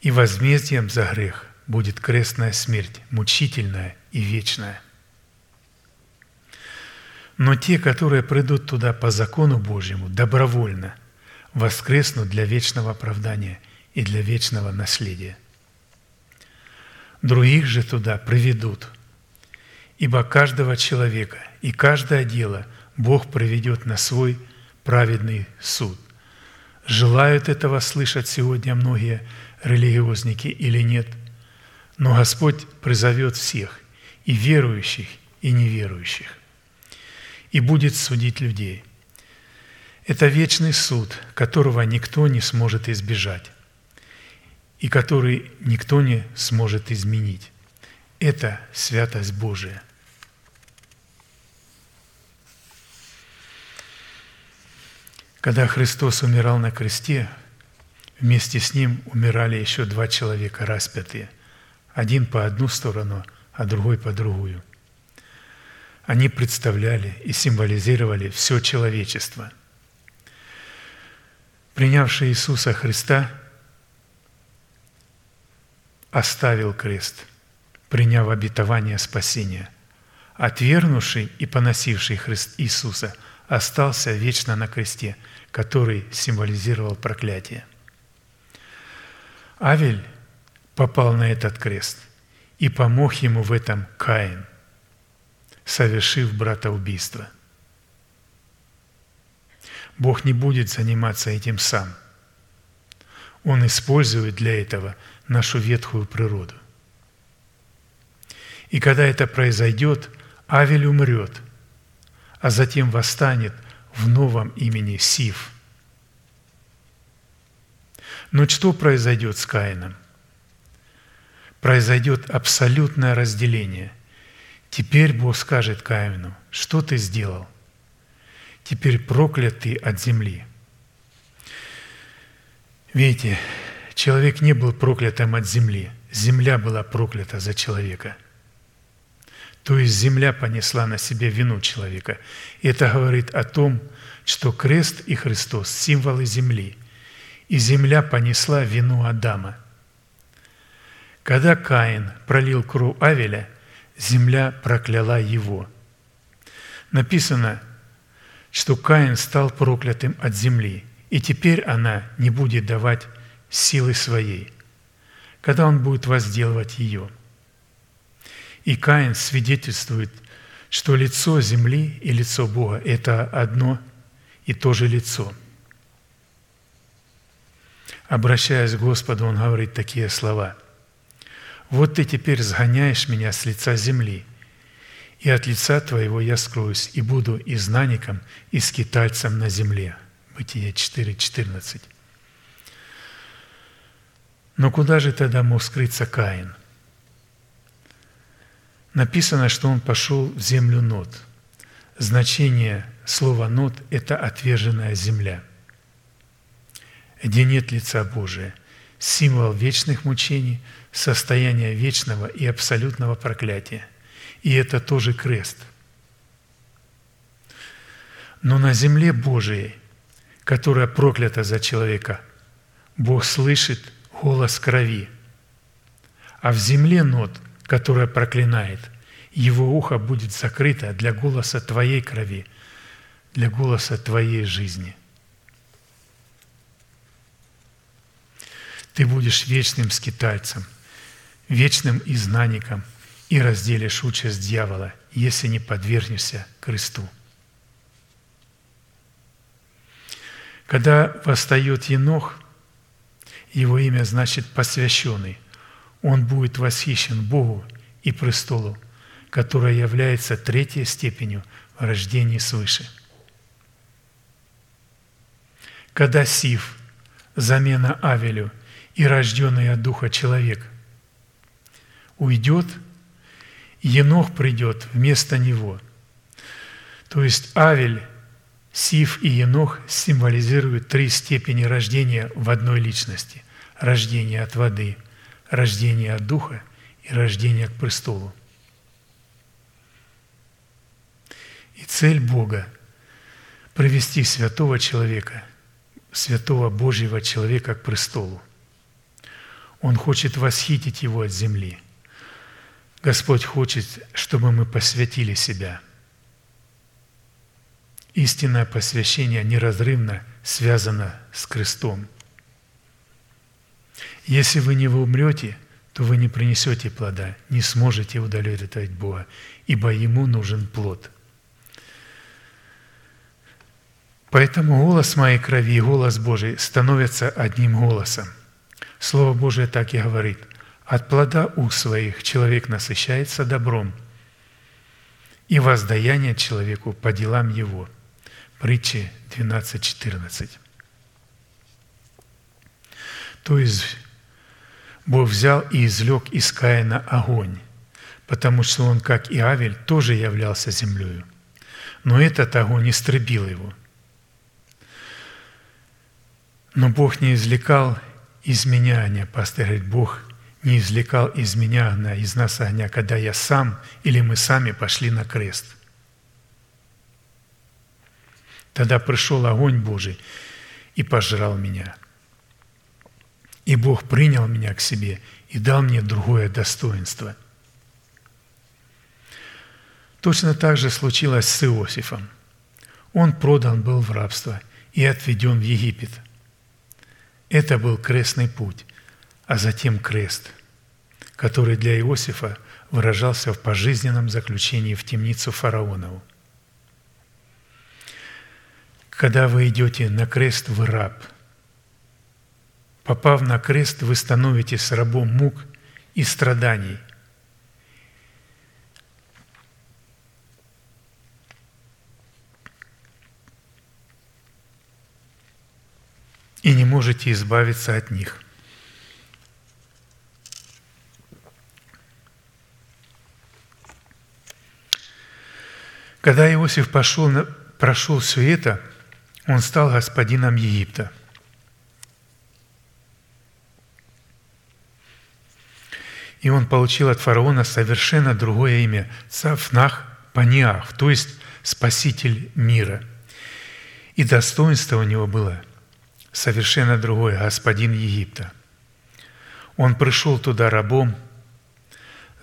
Speaker 3: и возмездием за грех – будет крестная смерть, мучительная и вечная. Но те, которые придут туда по закону Божьему, добровольно, воскреснут для вечного оправдания и для вечного наследия. Других же туда приведут, ибо каждого человека и каждое дело Бог проведет на свой праведный суд. Желают этого слышать сегодня многие религиозники или нет, но Господь призовет всех, и верующих, и неверующих и будет судить людей. Это вечный суд, которого никто не сможет избежать и который никто не сможет изменить. Это святость Божия. Когда Христос умирал на кресте, вместе с Ним умирали еще два человека распятые. Один по одну сторону, а другой по другую – они представляли и символизировали все человечество. Принявший Иисуса Христа оставил крест, приняв обетование спасения. Отвергнувший и поносивший Христ Иисуса остался вечно на кресте, который символизировал проклятие. Авель попал на этот крест, и помог ему в этом Каин – совершив братоубийство. Бог не будет заниматься этим сам. Он использует для этого нашу ветхую природу. И когда это произойдет, Авель умрет, а затем восстанет в новом имени Сив. Но что произойдет с Каином? Произойдет абсолютное разделение. Теперь Бог скажет Каину, что ты сделал? Теперь проклят ты от земли. Видите, человек не был проклятым от земли. Земля была проклята за человека. То есть земля понесла на себе вину человека. И это говорит о том, что крест и Христос – символы земли. И земля понесла вину Адама. Когда Каин пролил кровь Авеля – земля прокляла его. Написано, что Каин стал проклятым от земли, и теперь она не будет давать силы своей, когда он будет возделывать ее. И Каин свидетельствует, что лицо земли и лицо Бога – это одно и то же лицо. Обращаясь к Господу, он говорит такие слова – вот ты теперь сгоняешь меня с лица земли, и от лица твоего я скроюсь, и буду и знаником, и скитальцем на земле». Бытие 4.14. Но куда же тогда мог скрыться Каин? Написано, что он пошел в землю Нот. Значение слова Нот – это отверженная земля, где нет лица Божия, символ вечных мучений – состояние вечного и абсолютного проклятия. И это тоже крест. Но на земле Божией, которая проклята за человека, Бог слышит голос крови. А в земле нот, которая проклинает, его ухо будет закрыто для голоса твоей крови, для голоса твоей жизни – ты будешь вечным скитальцем – вечным изгнанником и разделишь участь дьявола, если не подвергнешься кресту. Когда восстает Енох, его имя значит «посвященный», он будет восхищен Богу и престолу, которая является третьей степенью в рождении свыше. Когда Сив, замена Авелю и рожденный от Духа человек – уйдет, Енох придет вместо него. То есть Авель, Сив и Енох символизируют три степени рождения в одной личности. Рождение от воды, рождение от духа и рождение к престолу. И цель Бога – привести святого человека, святого Божьего человека к престолу. Он хочет восхитить его от земли. Господь хочет, чтобы мы посвятили себя. Истинное посвящение неразрывно связано с крестом. Если вы не умрете, то вы не принесете плода, не сможете удовлетворить Бога, ибо Ему нужен плод. Поэтому голос моей крови и голос Божий становятся одним голосом. Слово Божие так и говорит. От плода у своих человек насыщается добром, и воздаяние человеку по делам его. Притчи 12.14. То есть Бог взял и извлек из Каина огонь, потому что он, как и Авель, тоже являлся землею. Но этот огонь истребил его. Но Бог не извлекал из меня огня. Пастор говорит, Бог не извлекал из меня огня, из нас огня, когда я сам или мы сами пошли на крест. Тогда пришел огонь Божий и пожрал меня. И Бог принял меня к себе и дал мне другое достоинство. Точно так же случилось с Иосифом. Он продан был в рабство и отведен в Египет – это был крестный путь, а затем крест, который для Иосифа выражался в пожизненном заключении в темницу фараонову. Когда вы идете на крест, вы раб. Попав на крест, вы становитесь рабом мук и страданий. и не можете избавиться от них. Когда Иосиф пошел, прошел все это, он стал господином Египта. И он получил от фараона совершенно другое имя – Цафнах Паниах, то есть спаситель мира. И достоинство у него было совершенно другой, господин Египта. Он пришел туда рабом,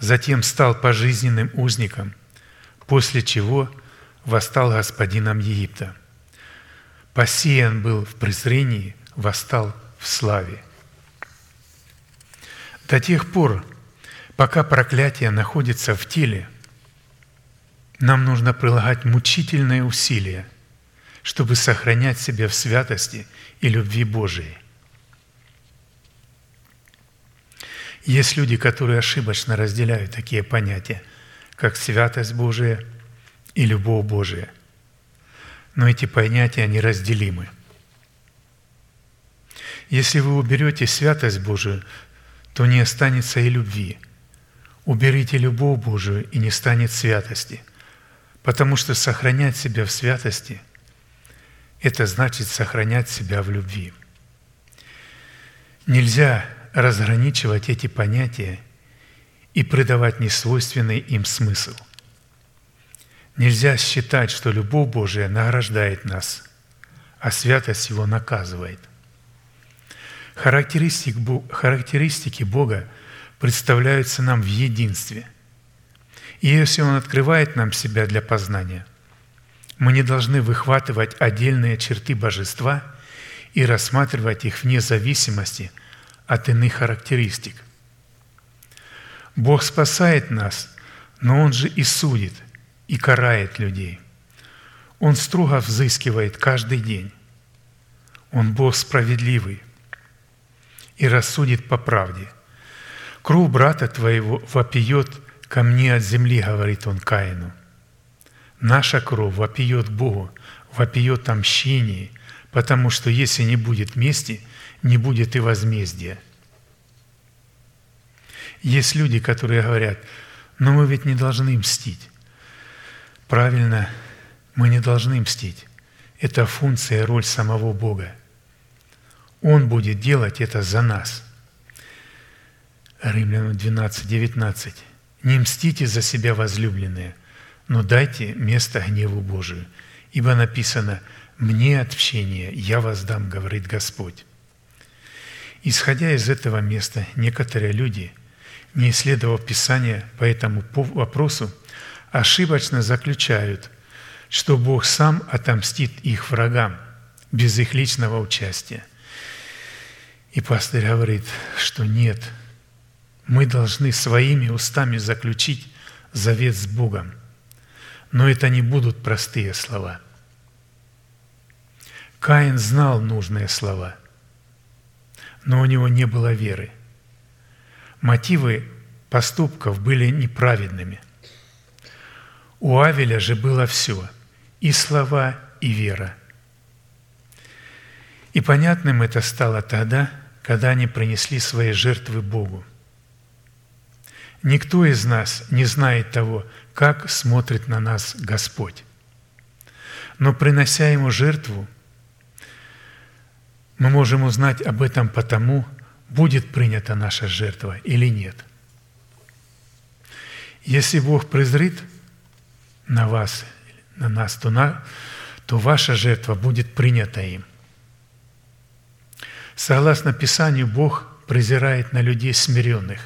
Speaker 3: затем стал пожизненным узником, после чего восстал господином Египта. Посеян был в презрении, восстал в славе. До тех пор, пока проклятие находится в теле, нам нужно прилагать мучительные усилия, чтобы сохранять себя в святости – и любви Божией. Есть люди, которые ошибочно разделяют такие понятия, как святость Божия и любовь Божия. Но эти понятия неразделимы. Если вы уберете святость Божию, то не останется и любви. Уберите любовь Божию, и не станет святости. Потому что сохранять себя в святости – это значит сохранять себя в любви. Нельзя разграничивать эти понятия и придавать несвойственный им смысл. Нельзя считать, что любовь Божия награждает нас, а святость Его наказывает. Характеристики Бога представляются нам в единстве. И если Он открывает нам себя для познания – мы не должны выхватывать отдельные черты божества и рассматривать их вне зависимости от иных характеристик. Бог спасает нас, но Он же и судит, и карает людей. Он строго взыскивает каждый день. Он Бог справедливый и рассудит по правде. Кровь брата твоего вопиет ко мне от земли, говорит он Каину – Наша кровь вопиет Богу, вопиет о потому что если не будет мести, не будет и возмездия. Есть люди, которые говорят, но мы ведь не должны мстить. Правильно, мы не должны мстить. Это функция роль самого Бога. Он будет делать это за нас. Римлянам 12, 19. «Не мстите за себя, возлюбленные, но дайте место гневу Божию, ибо написано «Мне отпщение, я воздам, говорит Господь». Исходя из этого места, некоторые люди, не исследовав Писание по этому вопросу, ошибочно заключают, что Бог сам отомстит их врагам без их личного участия. И пастор говорит, что нет, мы должны своими устами заключить завет с Богом. Но это не будут простые слова. Каин знал нужные слова, но у него не было веры. Мотивы поступков были неправедными. У Авеля же было все – и слова, и вера. И понятным это стало тогда, когда они принесли свои жертвы Богу. Никто из нас не знает того, как смотрит на нас Господь. Но принося Ему жертву, мы можем узнать об этом потому, будет принята наша жертва или нет. Если Бог презрит на вас на нас, то, на, то ваша жертва будет принята им. Согласно Писанию, Бог презирает на людей смиренных,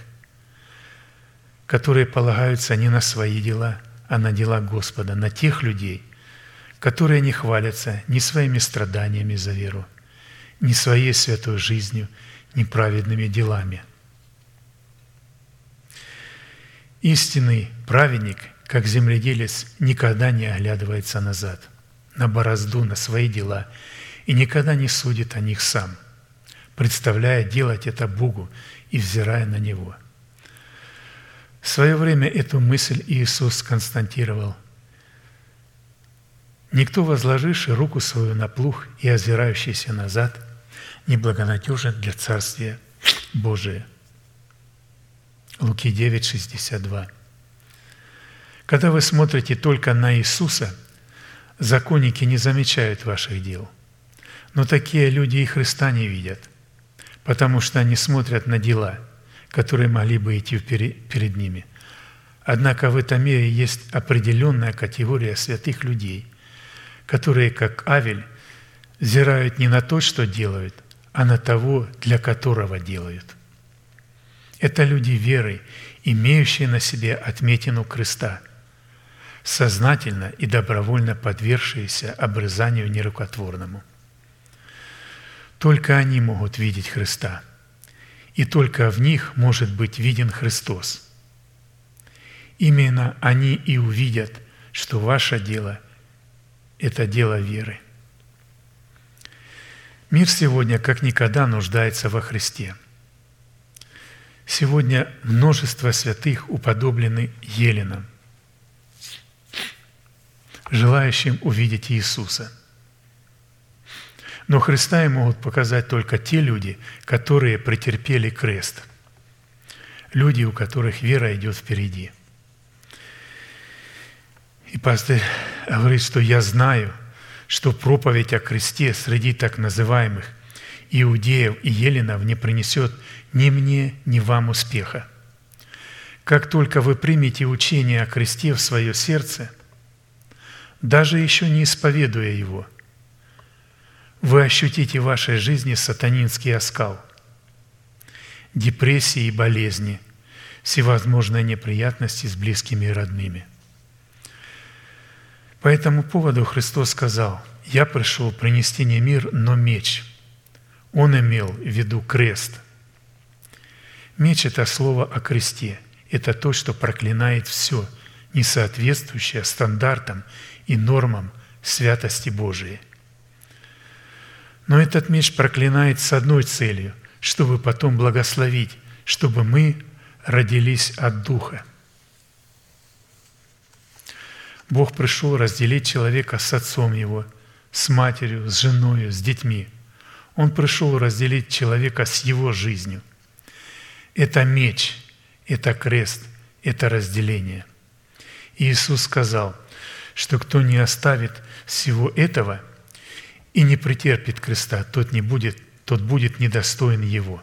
Speaker 3: которые полагаются не на свои дела, а на дела Господа, на тех людей, которые не хвалятся ни своими страданиями за веру, ни своей святой жизнью, ни праведными делами. Истинный праведник – как земледелец никогда не оглядывается назад, на борозду, на свои дела, и никогда не судит о них сам, представляя делать это Богу и взирая на Него. В свое время эту мысль Иисус константировал. «Никто, возложивший руку свою на плуг и озирающийся назад, не благонадежен для Царствия Божия». Луки 9, 62. Когда вы смотрите только на Иисуса, законники не замечают ваших дел. Но такие люди и Христа не видят, потому что они смотрят на дела, которые могли бы идти перед ними. Однако в этом мире есть определенная категория святых людей, которые, как Авель, взирают не на то, что делают, а на того, для которого делают. Это люди веры, имеющие на себе отметину креста – сознательно и добровольно подвергшиеся обрезанию нерукотворному. Только они могут видеть Христа, и только в них может быть виден Христос. Именно они и увидят, что ваше дело – это дело веры. Мир сегодня как никогда нуждается во Христе. Сегодня множество святых уподоблены Еленам – желающим увидеть Иисуса. Но Христа им могут показать только те люди, которые претерпели крест. Люди, у которых вера идет впереди. И пастор говорит, что я знаю, что проповедь о кресте среди так называемых иудеев и еленов не принесет ни мне, ни вам успеха. Как только вы примете учение о кресте в свое сердце – даже еще не исповедуя его, вы ощутите в вашей жизни сатанинский оскал, депрессии и болезни, всевозможные неприятности с близкими и родными. По этому поводу Христос сказал, «Я пришел принести не мир, но меч». Он имел в виду крест. Меч – это слово о кресте. Это то, что проклинает все, несоответствующее стандартам и нормам святости Божией. Но этот меч проклинает с одной целью, чтобы потом благословить, чтобы мы родились от Духа. Бог пришел разделить человека с отцом его, с матерью, с женой, с детьми. Он пришел разделить человека с его жизнью. Это меч, это крест, это разделение. Иисус сказал – что кто не оставит всего этого и не претерпит креста, тот, не будет, тот будет недостоин его.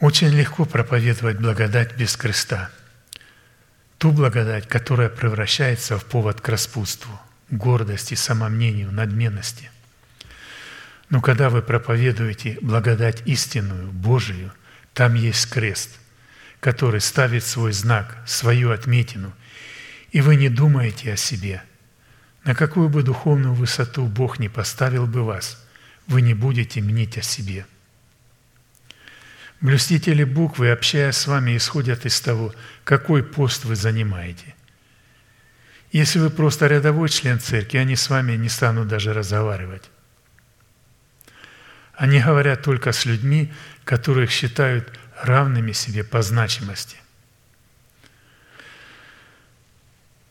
Speaker 3: Очень легко проповедовать благодать без креста. Ту благодать, которая превращается в повод к распутству, гордости, самомнению, надменности. Но когда вы проповедуете благодать истинную, Божию, там есть крест, который ставит свой знак, свою отметину, и вы не думаете о себе. На какую бы духовную высоту Бог не поставил бы вас, вы не будете мнить о себе. Блюстители буквы, общаясь с вами, исходят из того, какой пост вы занимаете. Если вы просто рядовой член церкви, они с вами не станут даже разговаривать. Они говорят только с людьми, которых считают равными себе по значимости.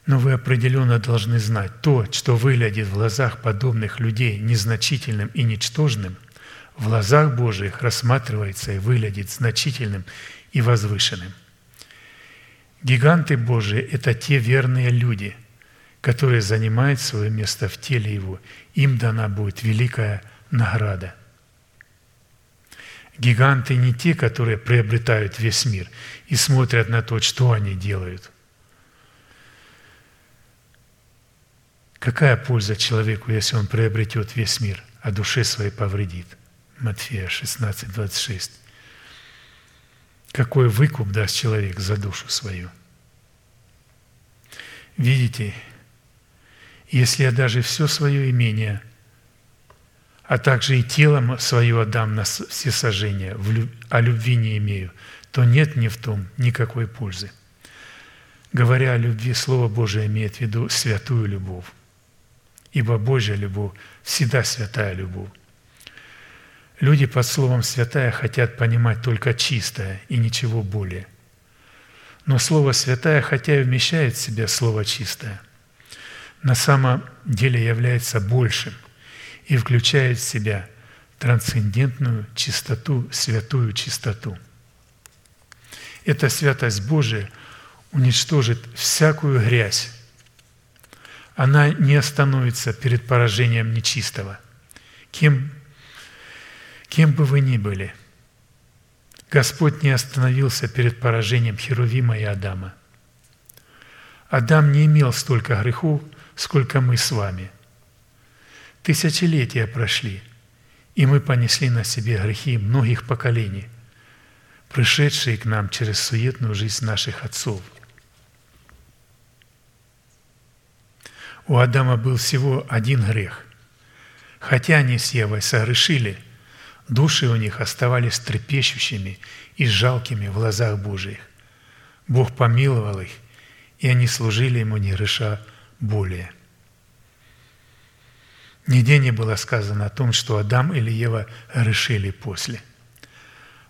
Speaker 3: Но вы определенно должны знать, то, что выглядит в глазах подобных людей незначительным и ничтожным, в глазах Божиих рассматривается и выглядит значительным и возвышенным. Гиганты Божии – это те верные люди, которые занимают свое место в теле Его. Им дана будет великая награда. Гиганты не те, которые приобретают весь мир и смотрят на то, что они делают. Какая польза человеку, если он приобретет весь мир, а душе своей повредит? Матфея 16, 26. Какой выкуп даст человек за душу свою? Видите, если я даже все свое имение – а также и телом свое отдам на всесожжение, а любви не имею, то нет мне в том никакой пользы. Говоря о любви, Слово Божие имеет в виду святую любовь, ибо Божья любовь всегда святая любовь. Люди под словом «святая» хотят понимать только чистое и ничего более. Но слово «святая», хотя и вмещает в себя слово «чистое», на самом деле является большим – и включает в себя трансцендентную чистоту, святую чистоту. Эта святость Божия уничтожит всякую грязь. Она не остановится перед поражением нечистого. Кем, кем бы вы ни были, Господь не остановился перед поражением Херувима и Адама. Адам не имел столько грехов, сколько мы с вами – Тысячелетия прошли, и мы понесли на себе грехи многих поколений, пришедшие к нам через суетную жизнь наших отцов. У Адама был всего один грех. Хотя они с Евой согрешили, души у них оставались трепещущими и жалкими в глазах Божиих. Бог помиловал их, и они служили Ему не греша более – Нигде не было сказано о том, что Адам или Ева решили после.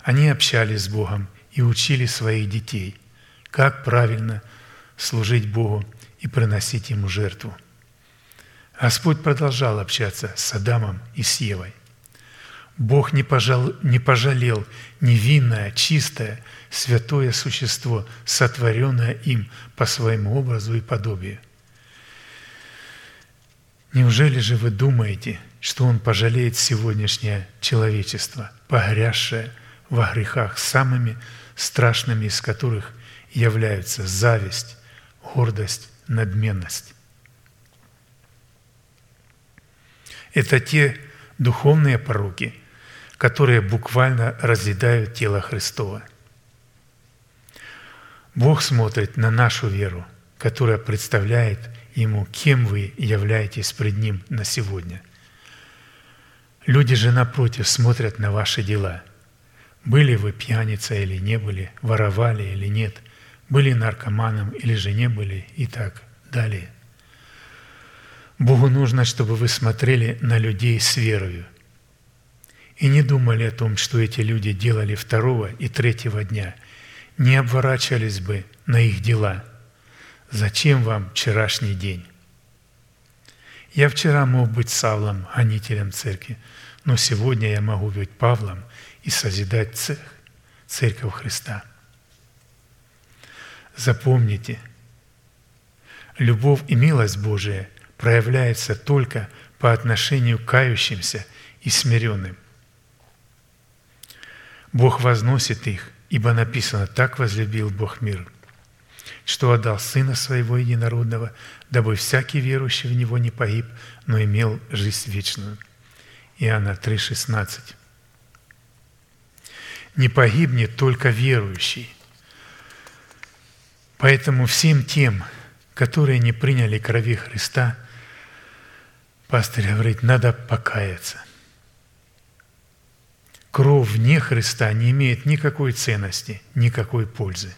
Speaker 3: Они общались с Богом и учили своих детей, как правильно служить Богу и приносить Ему жертву. Господь продолжал общаться с Адамом и с Евой. Бог не, пожал, не пожалел невинное, чистое, святое существо, сотворенное им по своему образу и подобию – Неужели же вы думаете, что Он пожалеет сегодняшнее человечество, погрязшее во грехах, самыми страшными из которых являются зависть, гордость, надменность? Это те духовные пороки, которые буквально разъедают тело Христова. Бог смотрит на нашу веру, которая представляет – Ему, кем вы являетесь пред Ним на сегодня. Люди же, напротив, смотрят на ваши дела. Были вы пьяница или не были, воровали или нет, были наркоманом или же не были и так далее. Богу нужно, чтобы вы смотрели на людей с верою и не думали о том, что эти люди делали второго и третьего дня, не обворачивались бы на их дела – Зачем вам вчерашний день? Я вчера мог быть Савлом, гонителем церкви, но сегодня я могу быть Павлом и созидать церковь Христа. Запомните, любовь и милость Божия проявляется только по отношению к кающимся и смиренным. Бог возносит их, ибо написано, так возлюбил Бог мир – что отдал Сына Своего Единородного, дабы всякий верующий в Него не погиб, но имел жизнь вечную. Иоанна 3,16. Не погибнет только верующий. Поэтому всем тем, которые не приняли крови Христа, пастырь говорит, надо покаяться. Кровь вне Христа не имеет никакой ценности, никакой пользы.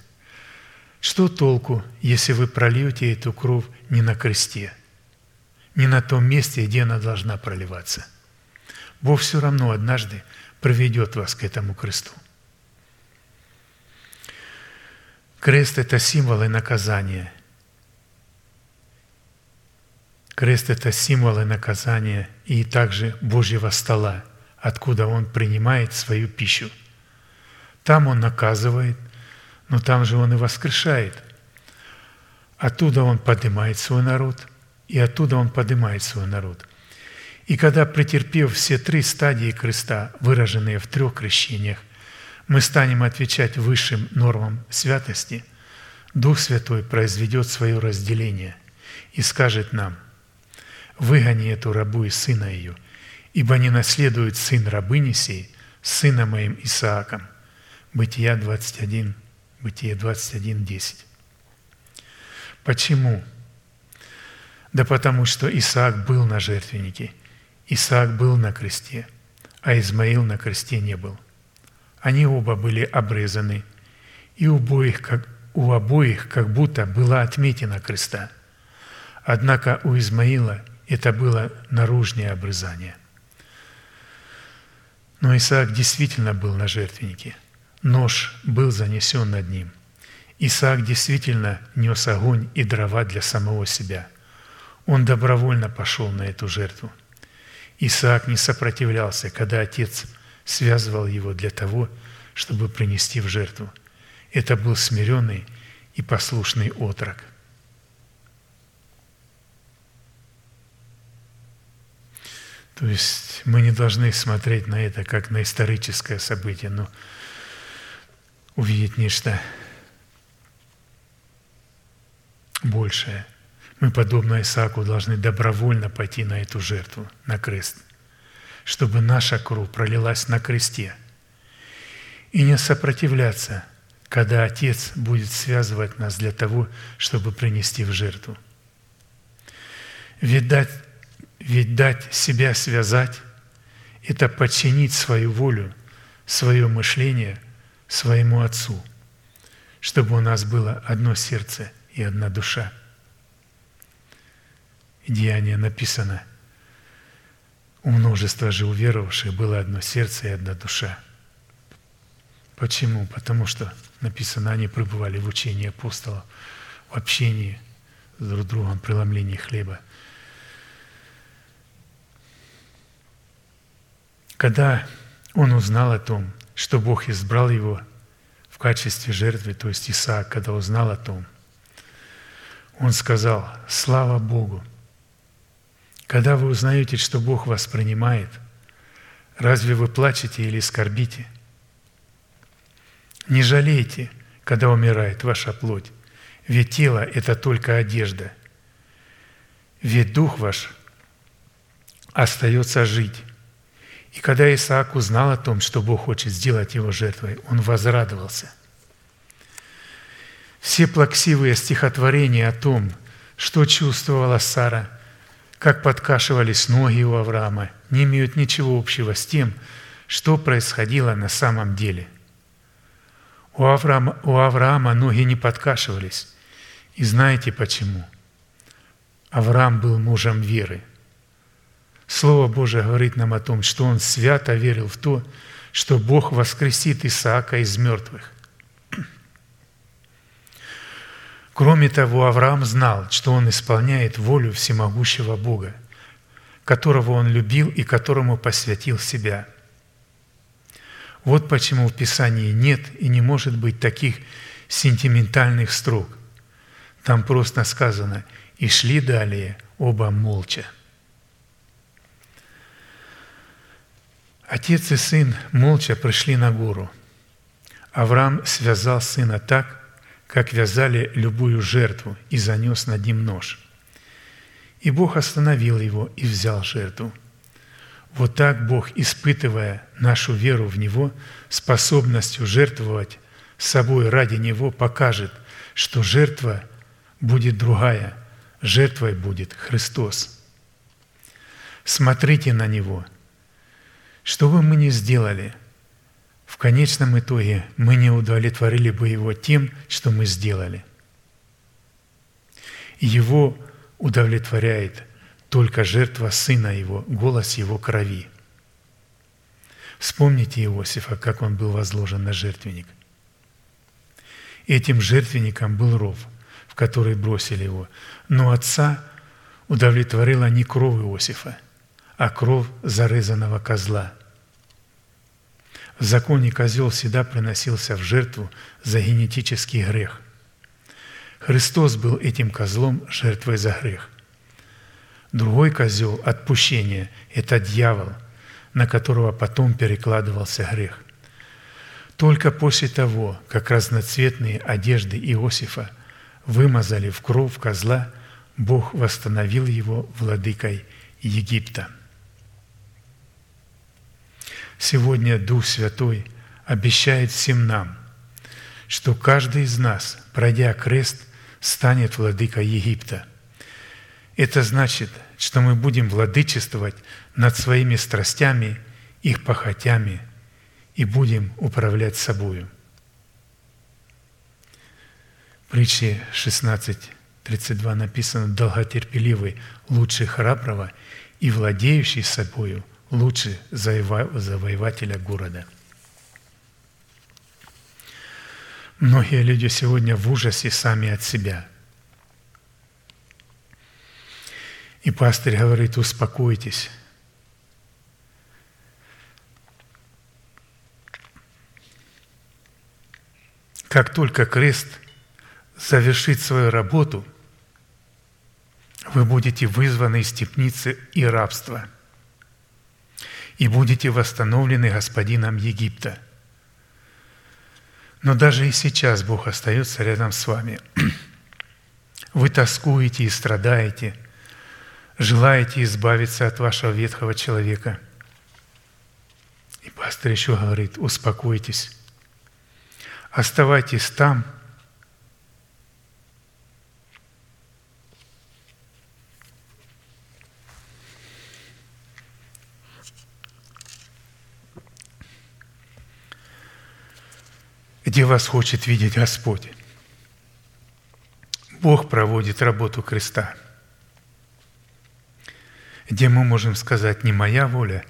Speaker 3: Что толку, если вы прольете эту кровь не на кресте, не на том месте, где она должна проливаться? Бог все равно однажды проведет вас к этому кресту. Крест – это символы наказания. Крест – это символы наказания и также Божьего стола, откуда Он принимает свою пищу. Там Он наказывает, но там же Он и воскрешает. Оттуда Он поднимает свой народ, и оттуда Он поднимает свой народ. И когда, претерпев все три стадии креста, выраженные в трех крещениях, мы станем отвечать высшим нормам святости, Дух Святой произведет свое разделение и скажет нам, «Выгони эту рабу и сына ее, ибо не наследует сын рабыни сей, сына моим Исааком». Бытия 21, Бытие 21, 10. Почему? Да потому что Исаак был на жертвеннике, Исаак был на кресте, а Измаил на кресте не был – они оба были обрезаны, и у обоих, как, у обоих как будто была отметина креста. Однако у Измаила это было наружнее обрезание. Но Исаак действительно был на жертвеннике. Нож был занесен над ним. Исаак действительно нес огонь и дрова для самого себя. Он добровольно пошел на эту жертву. Исаак не сопротивлялся, когда отец – связывал его для того, чтобы принести в жертву. Это был смиренный и послушный отрок. То есть мы не должны смотреть на это как на историческое событие, но увидеть нечто большее. Мы, подобно Исааку, должны добровольно пойти на эту жертву, на крест – чтобы наша кровь пролилась на кресте. И не сопротивляться, когда Отец будет связывать нас для того, чтобы принести в жертву. Ведь дать, ведь дать себя связать – это подчинить свою волю, свое мышление своему Отцу, чтобы у нас было одно сердце и одна душа. Деяние написано – у множества же уверовавших было одно сердце и одна душа. Почему? Потому что написано, они пребывали в учении апостолов, в общении с друг другом, преломлении хлеба. Когда он узнал о том, что Бог избрал его в качестве жертвы, то есть Исаак, когда узнал о том, он сказал, слава Богу, когда вы узнаете, что Бог вас принимает, разве вы плачете или скорбите? Не жалейте, когда умирает ваша плоть, ведь тело – это только одежда. Ведь дух ваш остается жить. И когда Исаак узнал о том, что Бог хочет сделать его жертвой, он возрадовался. Все плаксивые стихотворения о том, что чувствовала Сара – как подкашивались ноги у Авраама, не имеют ничего общего с тем, что происходило на самом деле. У Авраама, у Авраама ноги не подкашивались. И знаете почему? Авраам был мужем веры. Слово Божие говорит нам о том, что он свято верил в то, что Бог воскресит Исаака из мертвых. Кроме того, Авраам знал, что он исполняет волю всемогущего Бога, которого он любил и которому посвятил себя. Вот почему в Писании нет и не может быть таких сентиментальных строк. Там просто сказано «и шли далее оба молча». Отец и сын молча пришли на гору. Авраам связал сына так, как вязали любую жертву, и занес над ним нож. И Бог остановил его и взял жертву. Вот так Бог, испытывая нашу веру в Него, способностью жертвовать собой ради Него, покажет, что жертва будет другая, жертвой будет Христос. Смотрите на Него. Что бы мы ни сделали, в конечном итоге мы не удовлетворили бы Его тем, что мы сделали. Его удовлетворяет только жертва Сына Его, голос Его крови. Вспомните Иосифа, как он был возложен на жертвенник. Этим жертвенником был ров, в который бросили его. Но отца удовлетворила не кровь Иосифа, а кровь зарезанного козла. В законе козел всегда приносился в жертву за генетический грех. Христос был этим козлом жертвой за грех. Другой козел отпущения – это дьявол, на которого потом перекладывался грех. Только после того, как разноцветные одежды Иосифа вымазали в кровь козла, Бог восстановил его владыкой Египта. Сегодня Дух Святой обещает всем нам, что каждый из нас, пройдя крест, станет владыкой Египта – это значит, что мы будем владычествовать над своими страстями, их похотями и будем управлять собою. В притче 16.32 написано «Долготерпеливый лучше храброго и владеющий собою лучше завоевателя города». Многие люди сегодня в ужасе сами от себя – И пастырь говорит, успокойтесь. Как только крест завершит свою работу, вы будете вызваны из степницы и рабства и будете восстановлены господином Египта. Но даже и сейчас Бог остается рядом с вами. Вы тоскуете и страдаете – желаете избавиться от вашего ветхого человека. И пастор еще говорит, успокойтесь, оставайтесь там, где вас хочет видеть Господь. Бог проводит работу креста – где мы можем сказать не моя воля,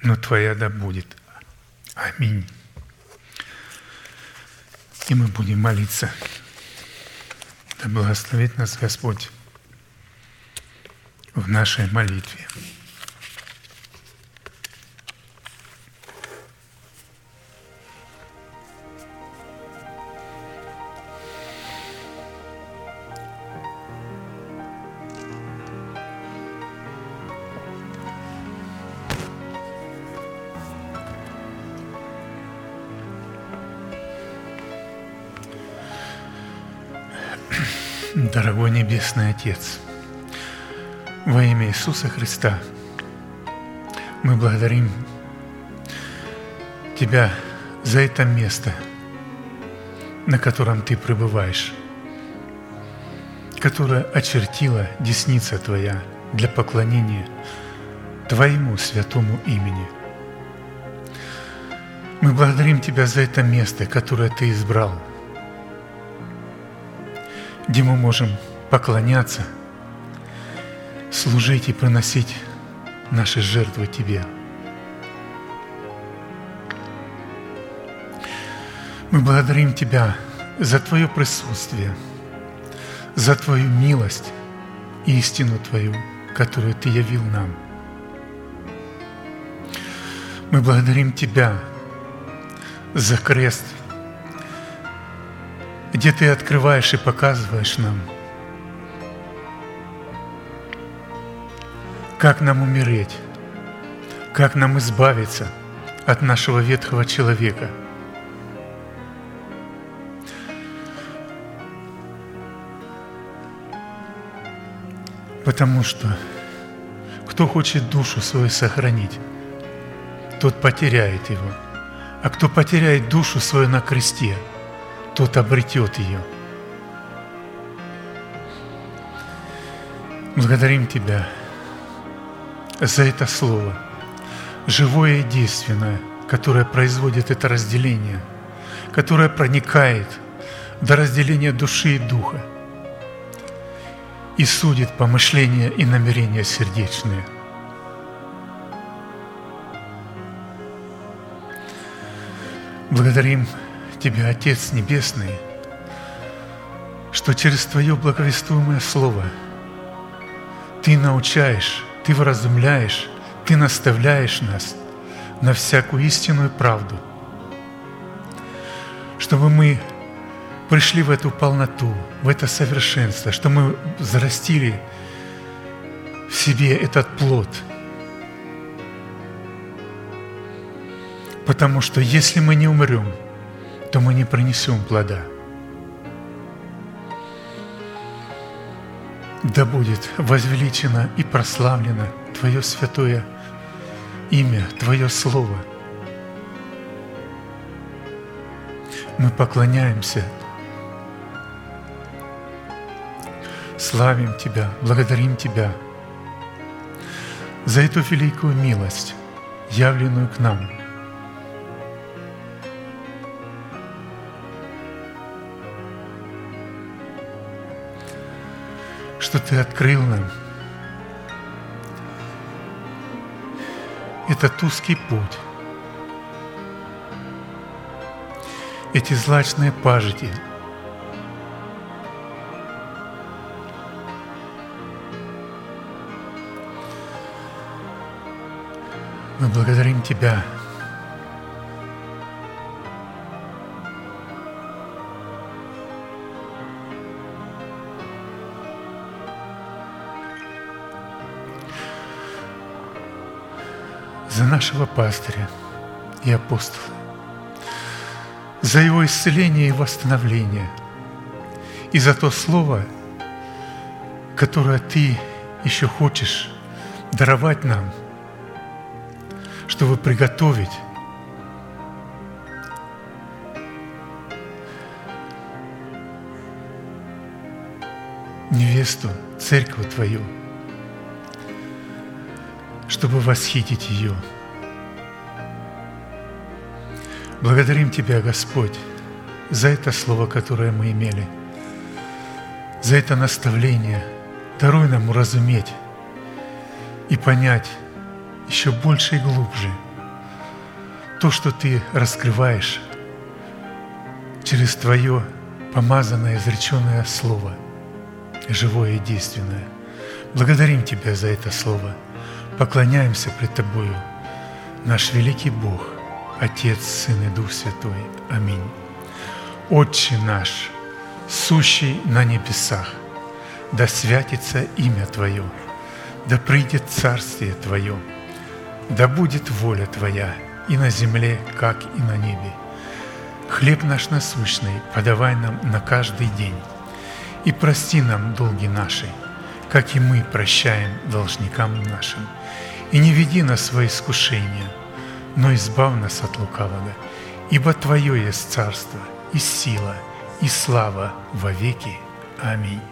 Speaker 3: но Твоя да будет. Аминь. И мы будем молиться. Да благословит нас Господь в нашей молитве. Небесный Отец, во имя Иисуса Христа мы благодарим Тебя за это место, на котором Ты пребываешь, которое очертила десница Твоя для поклонения Твоему святому имени. Мы благодарим Тебя за это место, которое Ты избрал – где мы можем поклоняться, служить и приносить наши жертвы Тебе. Мы благодарим Тебя за Твое присутствие, за Твою милость и истину Твою, которую Ты явил нам. Мы благодарим Тебя за крест – где Ты открываешь и показываешь нам, как нам умереть, как нам избавиться от нашего ветхого человека. Потому что кто хочет душу свою сохранить, тот потеряет его. А кто потеряет душу свою на кресте, тот обретет ее. Благодарим Тебя за это слово, живое и действенное, которое производит это разделение, которое проникает до разделения души и духа и судит помышления и намерения сердечные. Благодарим Тебя, Отец Небесный, что через Твое благовествуемое Слово Ты научаешь, Ты вразумляешь, Ты наставляешь нас на всякую истинную правду, чтобы мы пришли в эту полноту, в это совершенство, что мы зарастили в себе этот плод. Потому что если мы не умрем, то мы не принесем плода. Да будет возвеличено и прославлено Твое святое имя, Твое Слово. Мы поклоняемся славим Тебя, благодарим Тебя за эту великую милость, явленную к нам. Что Ты открыл нам. Этот узкий путь, эти злачные пажити – Мы благодарим Тебя. За нашего пастыря и апостола, за его исцеление и восстановление, и за то слово, которое Ты еще хочешь даровать нам – чтобы приготовить невесту, церковь Твою, чтобы восхитить ее. Благодарим Тебя, Господь, за это слово, которое мы имели, за это наставление. Даруй нам уразуметь и понять, еще больше и глубже то, что Ты раскрываешь через Твое помазанное, изреченное Слово, живое и действенное. Благодарим Тебя за это Слово. Поклоняемся пред Тобою, наш великий Бог, Отец, Сын и Дух Святой. Аминь. Отче наш, сущий на небесах, да святится имя Твое, да придет Царствие Твое – да будет воля Твоя и на земле, как и на небе. Хлеб наш насущный подавай нам на каждый день, и прости нам долги наши, как и мы прощаем должникам нашим. И не веди нас во искушение, но избав нас от лукавого, ибо Твое есть царство, и сила, и слава во веки. Аминь.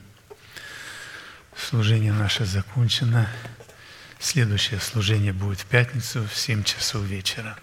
Speaker 3: Служение наше закончено. Следующее служение будет в пятницу в 7 часов вечера.